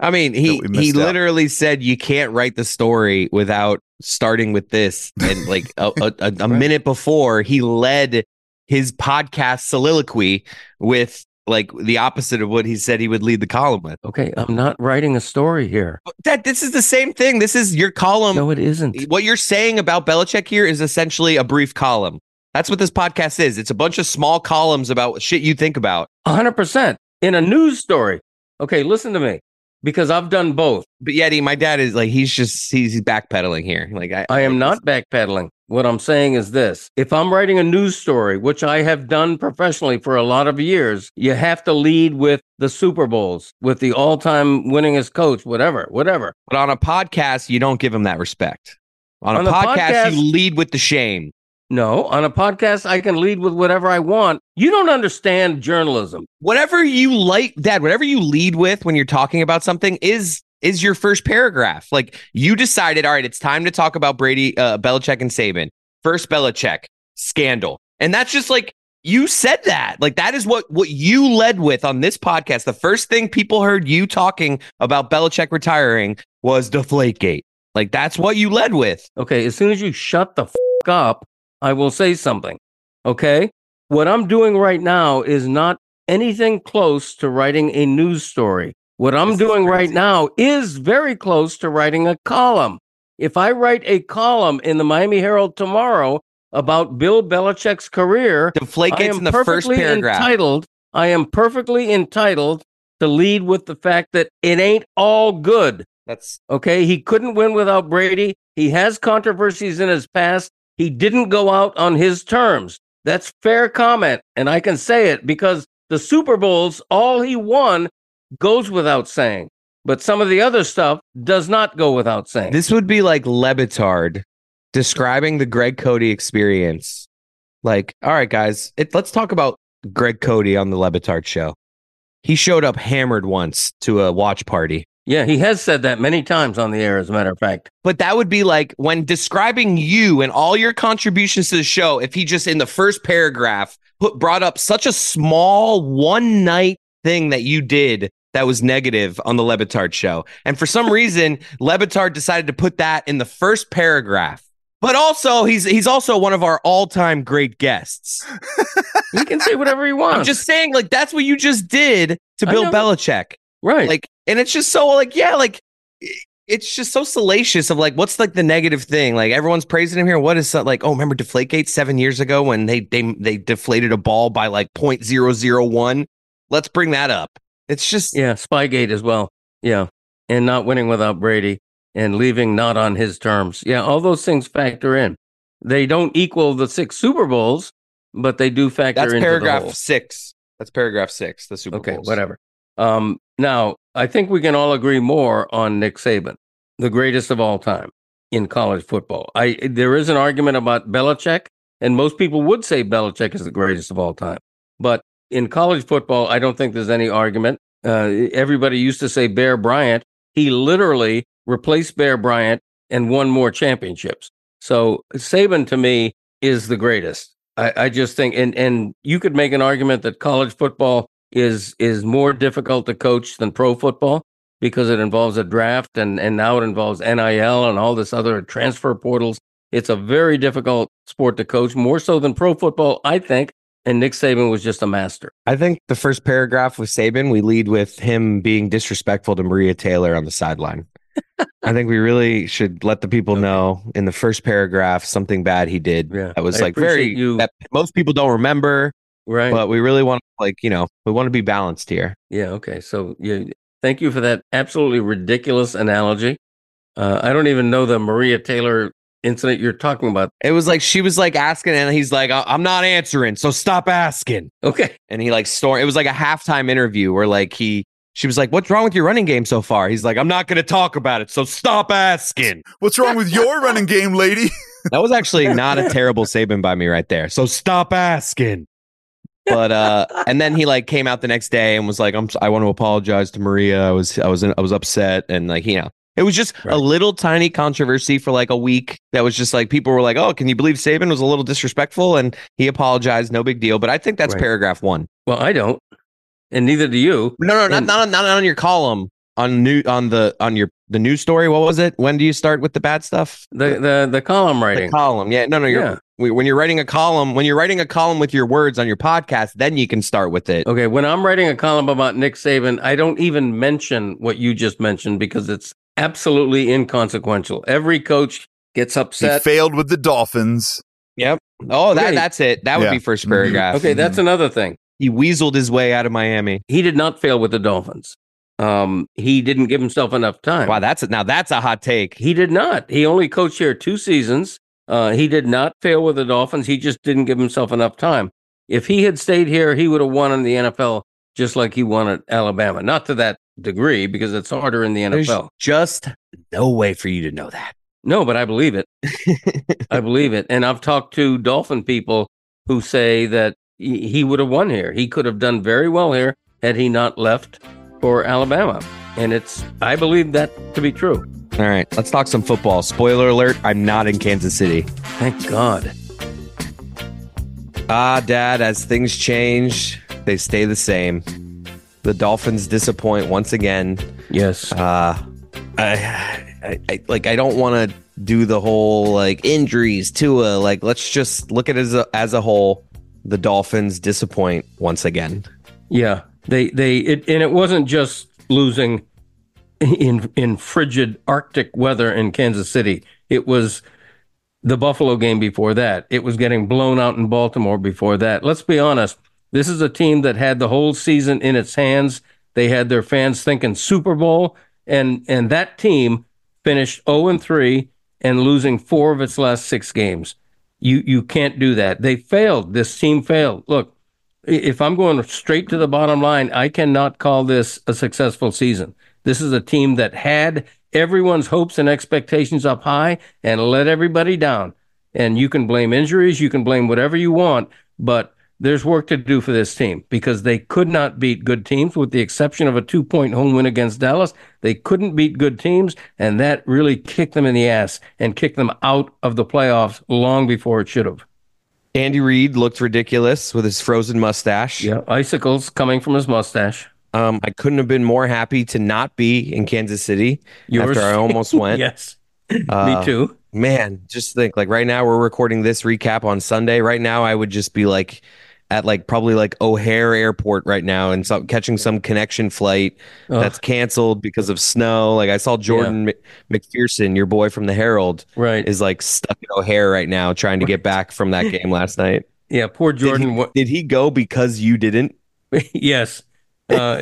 I mean, he he out. literally said you can't write the story without starting with this, and like a, a, a, a minute before, he led his podcast soliloquy with like the opposite of what he said he would lead the column with. Okay, I'm not writing a story here. That this is the same thing. This is your column. No, it isn't. What you're saying about Belichick here is essentially a brief column. That's what this podcast is. It's a bunch of small columns about shit you think about. 100% in a news story. Okay, listen to me because I've done both. But Yeti, my dad is like he's just he's backpedaling here. Like I, I am not backpedaling. What I'm saying is this if I'm writing a news story, which I have done professionally for a lot of years, you have to lead with the Super Bowls, with the all time winningest coach, whatever, whatever. But on a podcast, you don't give him that respect. On, On a podcast, podcast- you lead with the shame. No, on a podcast, I can lead with whatever I want. You don't understand journalism. Whatever you like, Dad, whatever you lead with when you're talking about something is is your first paragraph. Like you decided, all right, it's time to talk about Brady, uh, Belichick, and Saban. First Belichick scandal, and that's just like you said that. Like that is what what you led with on this podcast. The first thing people heard you talking about Belichick retiring was Deflategate. Like that's what you led with. Okay, as soon as you shut the f- up, I will say something. Okay? What I'm doing right now is not anything close to writing a news story. What I'm This doing right now is very close to writing a column. If I write a column in the Miami Herald tomorrow about Bill Belichick's career, Deflategate's in the first perfectly paragraph. entitled. I am perfectly entitled to lead with the fact that it ain't all good. That's Okay. He couldn't win without Brady. He has controversies in his past. He didn't go out on his terms. That's fair comment. And I can say it because the Super Bowls, all he won goes without saying. But some of the other stuff does not go without saying. This would be like Le Batard describing the Greg Cote experience. Like, all right, guys, it, let's talk about Greg Cote on the Le Batard show. He showed up hammered once to a watch party. yeah, he has said that many times on the air, as a matter of fact. But that would be like when describing you and all your contributions to the show, if he just in the first paragraph put brought up such a small one night thing that you did that was negative on the Le Batard show. And for some reason, Le Batard decided to put that in the first paragraph. But also, he's he's also one of our all-time great guests. He can say whatever he wants. I'm just saying, like, that's what you just did to Bill know. Belichick. right. Like, and it's just so like, yeah, like it's just so salacious of like, what's like the negative thing? Like everyone's praising him here. What is that like? Oh, remember Deflategate seven years ago when they they they deflated a ball by like 0.001? Let's bring that up. It's just Yeah, Spygate as well. Yeah. And not winning without Brady and leaving not on his terms. Yeah, all those things factor in. They don't equal the six Super Bowls, but they do factor that's paragraph six. That's paragraph six. The Super Okay, Bowls. whatever. Um, now, I think we can all agree more on Nick Saban, the greatest of all time in college football. I there is an argument about Belichick, and most people would say Belichick is the greatest of all time. But in college football, I don't think there's any argument. Uh, everybody used to say Bear Bryant. He literally replaced Bear Bryant and won more championships. So Saban to me is the greatest. I, I just think, and and you could make an argument that college football is is more difficult to coach than pro football because it involves a draft and and now it involves NIL and all this other transfer portals. It's a very difficult sport to coach, more so than pro football, I think. And Nick Saban was just a master. I think the first paragraph with Saban, we lead with him being disrespectful to Maria Taylor on the sideline. I think we really should let the people know in the first paragraph something bad he did. Yeah, that was I like very you- that most people don't remember, Right. but we really want to like you know we want to be balanced here. Yeah. Okay. So you thank you for that absolutely ridiculous analogy. Uh, I don't even know the Maria Taylor incident you're talking about. It was like she was like asking, and he's like, "I- "I'm not answering, so stop asking." Okay. And he like storm. It was like a halftime interview where like he. She was like, "What's wrong with your running game so far?" He's like, "I'm not going to talk about it, so stop asking." What's wrong with your running game, lady? That was actually not a terrible Saban by me right there. So stop asking. But uh, and then he like came out the next day and was like, "I'm I want to apologize to Maria. I was I was I was upset and like you know." It was just Right. a little tiny controversy for like a week. That was just like people were like, "Oh, can you believe Saban was a little disrespectful?" And he apologized, no big deal. But I think that's Right. paragraph one. Well, I don't, and neither do you. No, no, not And- not on, not on your column. on new on the on your the news story. What was it? When do you start with the bad stuff? The the the column The writing. column. Yeah. No, no. You're, Yeah. when you're writing a column, when you're writing a column with your words on your podcast, then you can start with it. Okay, when I'm writing a column about Nick Saban, I don't even mention what you just mentioned because it's absolutely inconsequential. Every coach gets He upset. failed with the Dolphins. Yep. Oh, that Okay. that's it. That would Yeah. be first Mhm. paragraph. Okay, that's another thing. He weaseled his way out of Miami. He did not fail with the Dolphins. Um, he didn't give himself enough time. Wow, that's now that's a hot take. He did not. He only coached here two seasons. Uh, he did not fail with the Dolphins. He just didn't give himself enough time. If he had stayed here, he would have won in the NFL just like he won at Alabama. Not to that degree because it's harder in the There's NFL. just no way for you to know that. No, but I believe it. I believe it. And I've talked to Dolphin people who say that he would have won here. He could have done very well here had he not left for Alabama. And it's, I believe that to be true. All right, let's talk some football. Spoiler alert: I'm not in Kansas City. Thank God. Ah, Dad, as things change, they stay the same. The Dolphins disappoint once again. Yes. Uh, I, I, I like. I don't want to do the whole like injuries to a like. Let's just look at it as a, as a whole. The Dolphins disappoint once again. Yeah, they they it, and it wasn't just losing in in frigid Arctic weather in Kansas City. It was the Buffalo game before that. It was getting blown out in Baltimore before that. Let's be honest. This is a team that had the whole season in its hands. They had their fans thinking Super Bowl, and and that team finished 0 and 3 and losing four of its last six games. You you can't do that. They failed. This team failed. Look, if I'm going straight to the bottom line, I cannot call this a successful season. This is a team that had everyone's hopes and expectations up high and let everybody down. And you can blame injuries, you can blame whatever you want, but there's work to do for this team because they could not beat good teams with the exception of a two point home win against Dallas. They couldn't beat good teams, and that really kicked them in the ass and kicked them out of the playoffs long before it should have. Andy Reid looked ridiculous with his frozen mustache. Yeah, icicles coming from his mustache. Um, I couldn't have been more happy to not be in Kansas City Yours- after I almost went. yes. Uh, Me too. Man, just think like right now we're recording this recap on Sunday. Right now, I would just be like at like probably like O'Hare Airport right now and some catching some connection flight Ugh. that's canceled because of snow. Like I saw Jordan Mc- McPherson, your boy from the Herald, Right. is like stuck in O'Hare right now trying to get back from that game last night. Yeah, poor Jordan. Did he, did he go because you didn't? yes. Uh,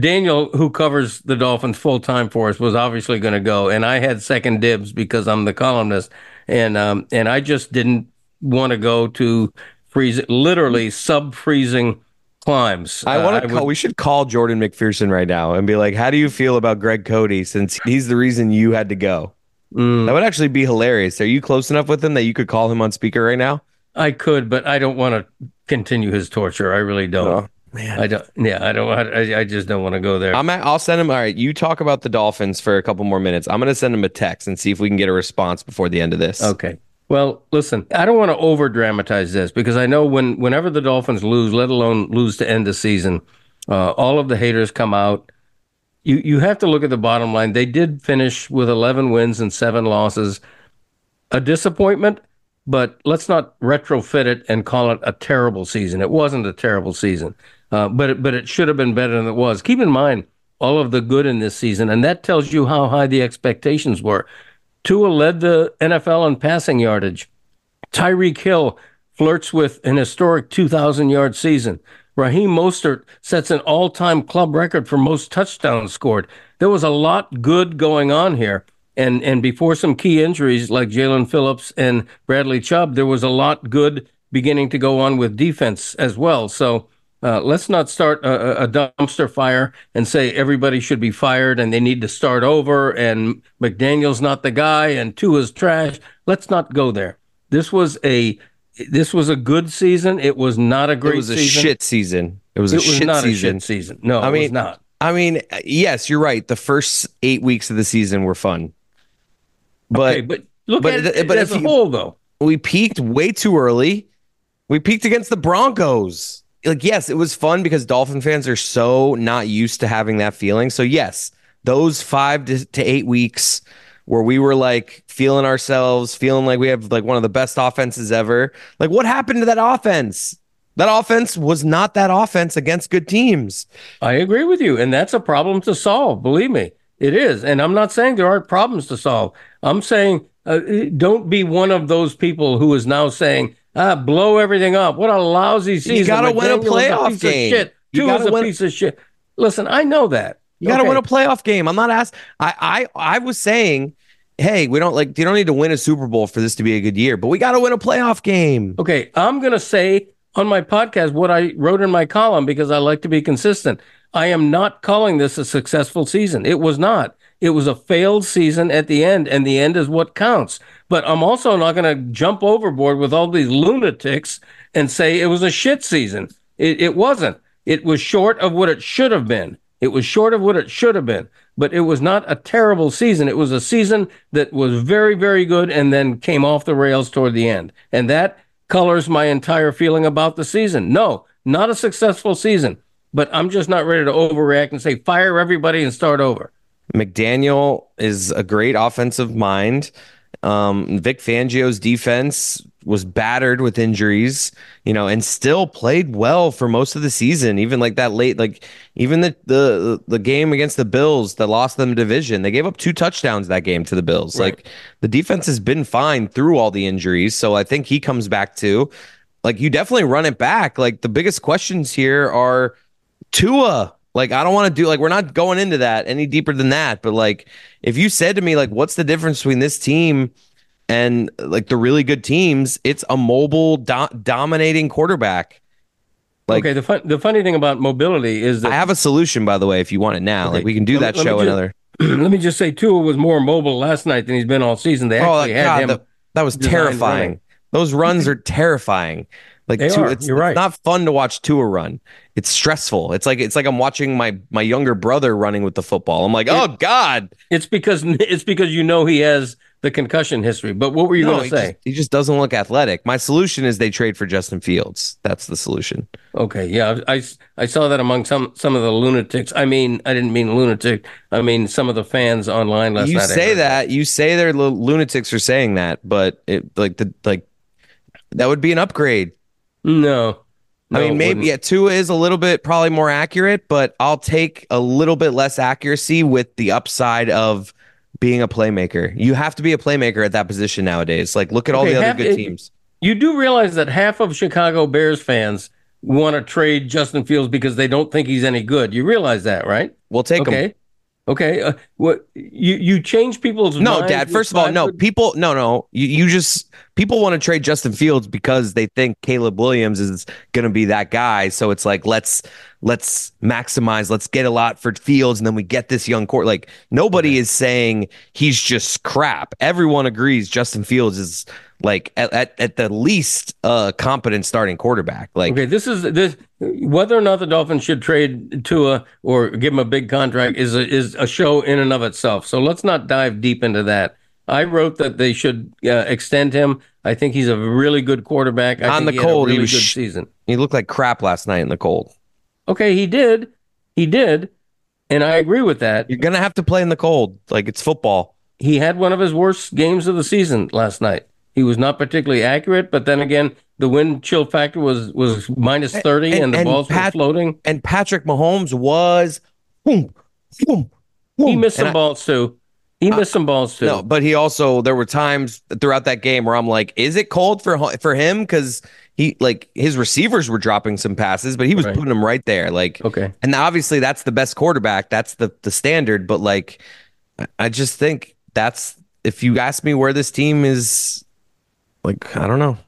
Daniel, who covers the Dolphins full time for us, was obviously going to go, and I had second dibs because I'm the columnist, and um, and I just didn't want to go to freeze, literally sub freezing climbs. I Uh, want to would- call. We should call Jordan McPherson right now and be like, "How do you feel about Greg Cote since he's the reason you had to go?" Mm, That would actually be hilarious. Are you close enough with him that you could call him on speaker right now? I could, but I don't want to continue his torture. I really don't. Oh, man. I don't. Yeah, I don't. I, I just don't want to go there. I'm at, I'll send him. All right, you talk about the Dolphins for a couple more minutes. I'm going to send him a text and see if we can get a response before the end of this. Okay. Well, listen, I don't want to over dramatize this because I know when whenever the Dolphins lose, let alone lose to end the season, uh, all of the haters come out. You you have to look at the bottom line. They did finish with 11 wins and seven losses. A disappointment, but let's not retrofit it and call it a terrible season. It wasn't a terrible season, uh, but it, but it should have been better than it was. Keep in mind all of the good in this season, and that tells you how high the expectations were. Tua led the NFL in passing yardage. Tyreek Hill flirts with an historic 2,000 yard season. Raheem Mostert sets an all time club record for most touchdowns scored. There was a lot good going on here. And, and before some key injuries like Jaelan Phillips and Bradley Chubb, there was a lot good beginning to go on with defense as well. So uh, let's not start a, a dumpster fire and say everybody should be fired and they need to start over and McDaniel's not the guy and Tua's trash. Let's not go there. This was a this was a good season. It was not a great it was a season. shit season. It was a shit season. It was not season. a shit season. No, I it mean, was not. I mean, yes, you're right. The first eight weeks of the season were fun, but okay, but look but at it but as a whole, though. we peaked way too early. We peaked against the Broncos. Like yes, it was fun because Dolphin fans are so not used to having that feeling. So yes, those five to, to eight weeks where we were like feeling ourselves, feeling like we have like one of the best offenses ever. Like what happened to that offense? That offense was not that offense against good teams. I agree with you, and that's a problem to solve. Believe me, it is. And I'm not saying there aren't problems to solve. I'm saying uh, don't be one of those people who is now saying, ah, blow everything up. What a lousy season. You got to win a playoff a game. shit. You Tua is a win- piece of shit. Listen, I know that. You got to win a playoff game. I'm not asking. I, I I was saying, hey, we don't like. You don't need to win a Super Bowl for this to be a good year, but we got to win a playoff game. Okay, I'm going to say on my podcast what I wrote in my column because I like to be consistent. I am not calling this a successful season. It was not. It was a failed season at the end, and the end is what counts. But I'm also not going to jump overboard with all these lunatics and say it was a shit season. It, it wasn't. It was short of what it should have been. It was short of what it should have been, but it was not a terrible season. It was a season that was very, very good and then came off the rails toward the end. And that colors my entire feeling about the season. No, not a successful season, but I'm just not ready to overreact and say fire everybody and start over. McDaniel is a great offensive mind. Um, Vic Fangio's defense was battered with injuries, you know, and still played well for most of the season. Even like that late, like even the the the game against the Bills that lost them division, they gave up two touchdowns that game to the Bills. Right. Like the defense has been fine through all the injuries, so I think he comes back too. Like you definitely run it back. Like the biggest questions here are Tua. Like I don't want to do like we're not going into that any deeper than that. But like if you said to me like what's the difference between this team and like the really good teams, it's a mobile do- dominating quarterback. Like okay, the fun, the funny thing about mobility is that I have a solution by the way if you want it now. Okay. Like we can do Let that me- let me show just- another. let me just say Tua was more mobile last night than he's been all season. They Oh actually had him. that, that was terrifying. running. Those runs are terrifying. Like They Tua- are. it's, You're it's right. not fun to watch Tua run. It's stressful. It's like it's like I'm watching my my younger brother running with the football. I'm like, oh God. It's because it's because you know he has the concussion history. But what were you No, going to say? Just, he just doesn't look athletic. My solution is they trade for Justin Fields. That's the solution. Okay, yeah, I, I saw that among some some of the lunatics. I mean, I didn't mean lunatic. I mean some of the fans online last you night. I say that. You say they're lunatics are saying that, but it like the like that would be an upgrade. No, I mean, maybe yeah, Tua is a little bit probably more accurate, but I'll take a little bit less accuracy with the upside of being a playmaker. You have to be a playmaker at that position nowadays. Like, look at all Okay, the other have- good teams. You do realize that half of Chicago Bears fans want to trade Justin Fields because they don't think he's any good. You realize that, right? We'll take okay. Okay. Uh, what you you change people's No, Dad. First of all, no. People, no, no. You, you just people want to trade Justin Fields because they think Caleb Williams is going to be that guy. So it's like let's let's maximize, let's get a lot for Fields, and then we get this young court. Like nobody is saying he's just crap. Everyone agrees Justin Fields is like at at, at the least a competent starting quarterback. Like Okay, this is this whether or not the Dolphins should trade Tua or give him a big contract is a, is a show in and of itself. So let's not dive deep into that. I wrote that they should uh, extend him. I think he's a really good quarterback. I On think the he had a cold, he really was good season. he looked like crap last night in the cold. Okay, he did, he did, and I agree with that. You're gonna have to play in the cold. Like it's football. He had one of his worst games of the season last night. He was not particularly accurate, but then again, the wind chill factor was was minus thirty, and, And- the and balls Pat- were floating. and Patrick Mahomes was boom, boom, He missed And some I- balls too. He missed some balls too. No, but he also there were times throughout that game where I'm like, is it cold for for him? Because he like his receivers were dropping some passes, but he was Right. putting them right there. Like, Okay. and obviously that's the best quarterback. That's the the standard. But like, I- just think that's if you ask me where this team is, like, I don't know.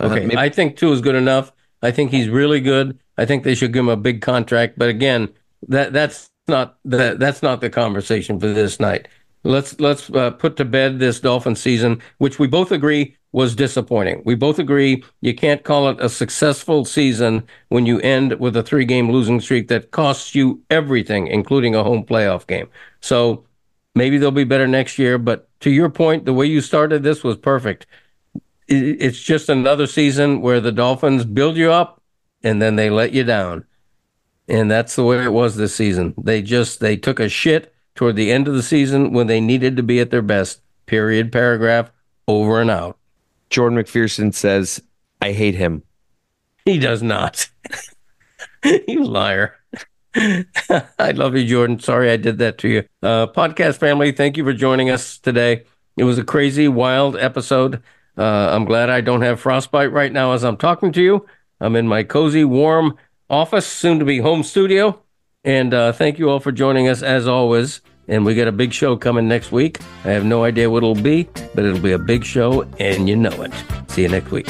Uh, Okay, maybe- I think Tua is good enough. I think he's really good. I think they should give him a big contract. But again, that that's not that that's not the conversation for this night. Let's let's uh, put to bed this Dolphin season, which we both agree was disappointing. We both agree you can't call it a successful season when you end with a three-game losing streak that costs you everything, including a home playoff game. So maybe they'll be better next year. But to your point, the way you started this was perfect it's just another season where the Dolphins build you up, and then they let you down. And that's the way it was this season. They just they took a shit toward the end of the season when they needed to be at their best. Period. Paragraph. Over and out. Jordan McPherson says, I hate him. He does not. you liar. I love you, Jordan. Sorry I did that to you. Uh, podcast family, thank you for joining us today. It was a crazy, wild episode. Uh, I'm glad I don't have frostbite right now as I'm talking to you. I'm in my cozy, warm office, soon to be home studio. And uh, thank you all for joining us as always. And we got a big show coming next week. I have no idea what it'll be, but it'll be a big show, and you know it. See you next week.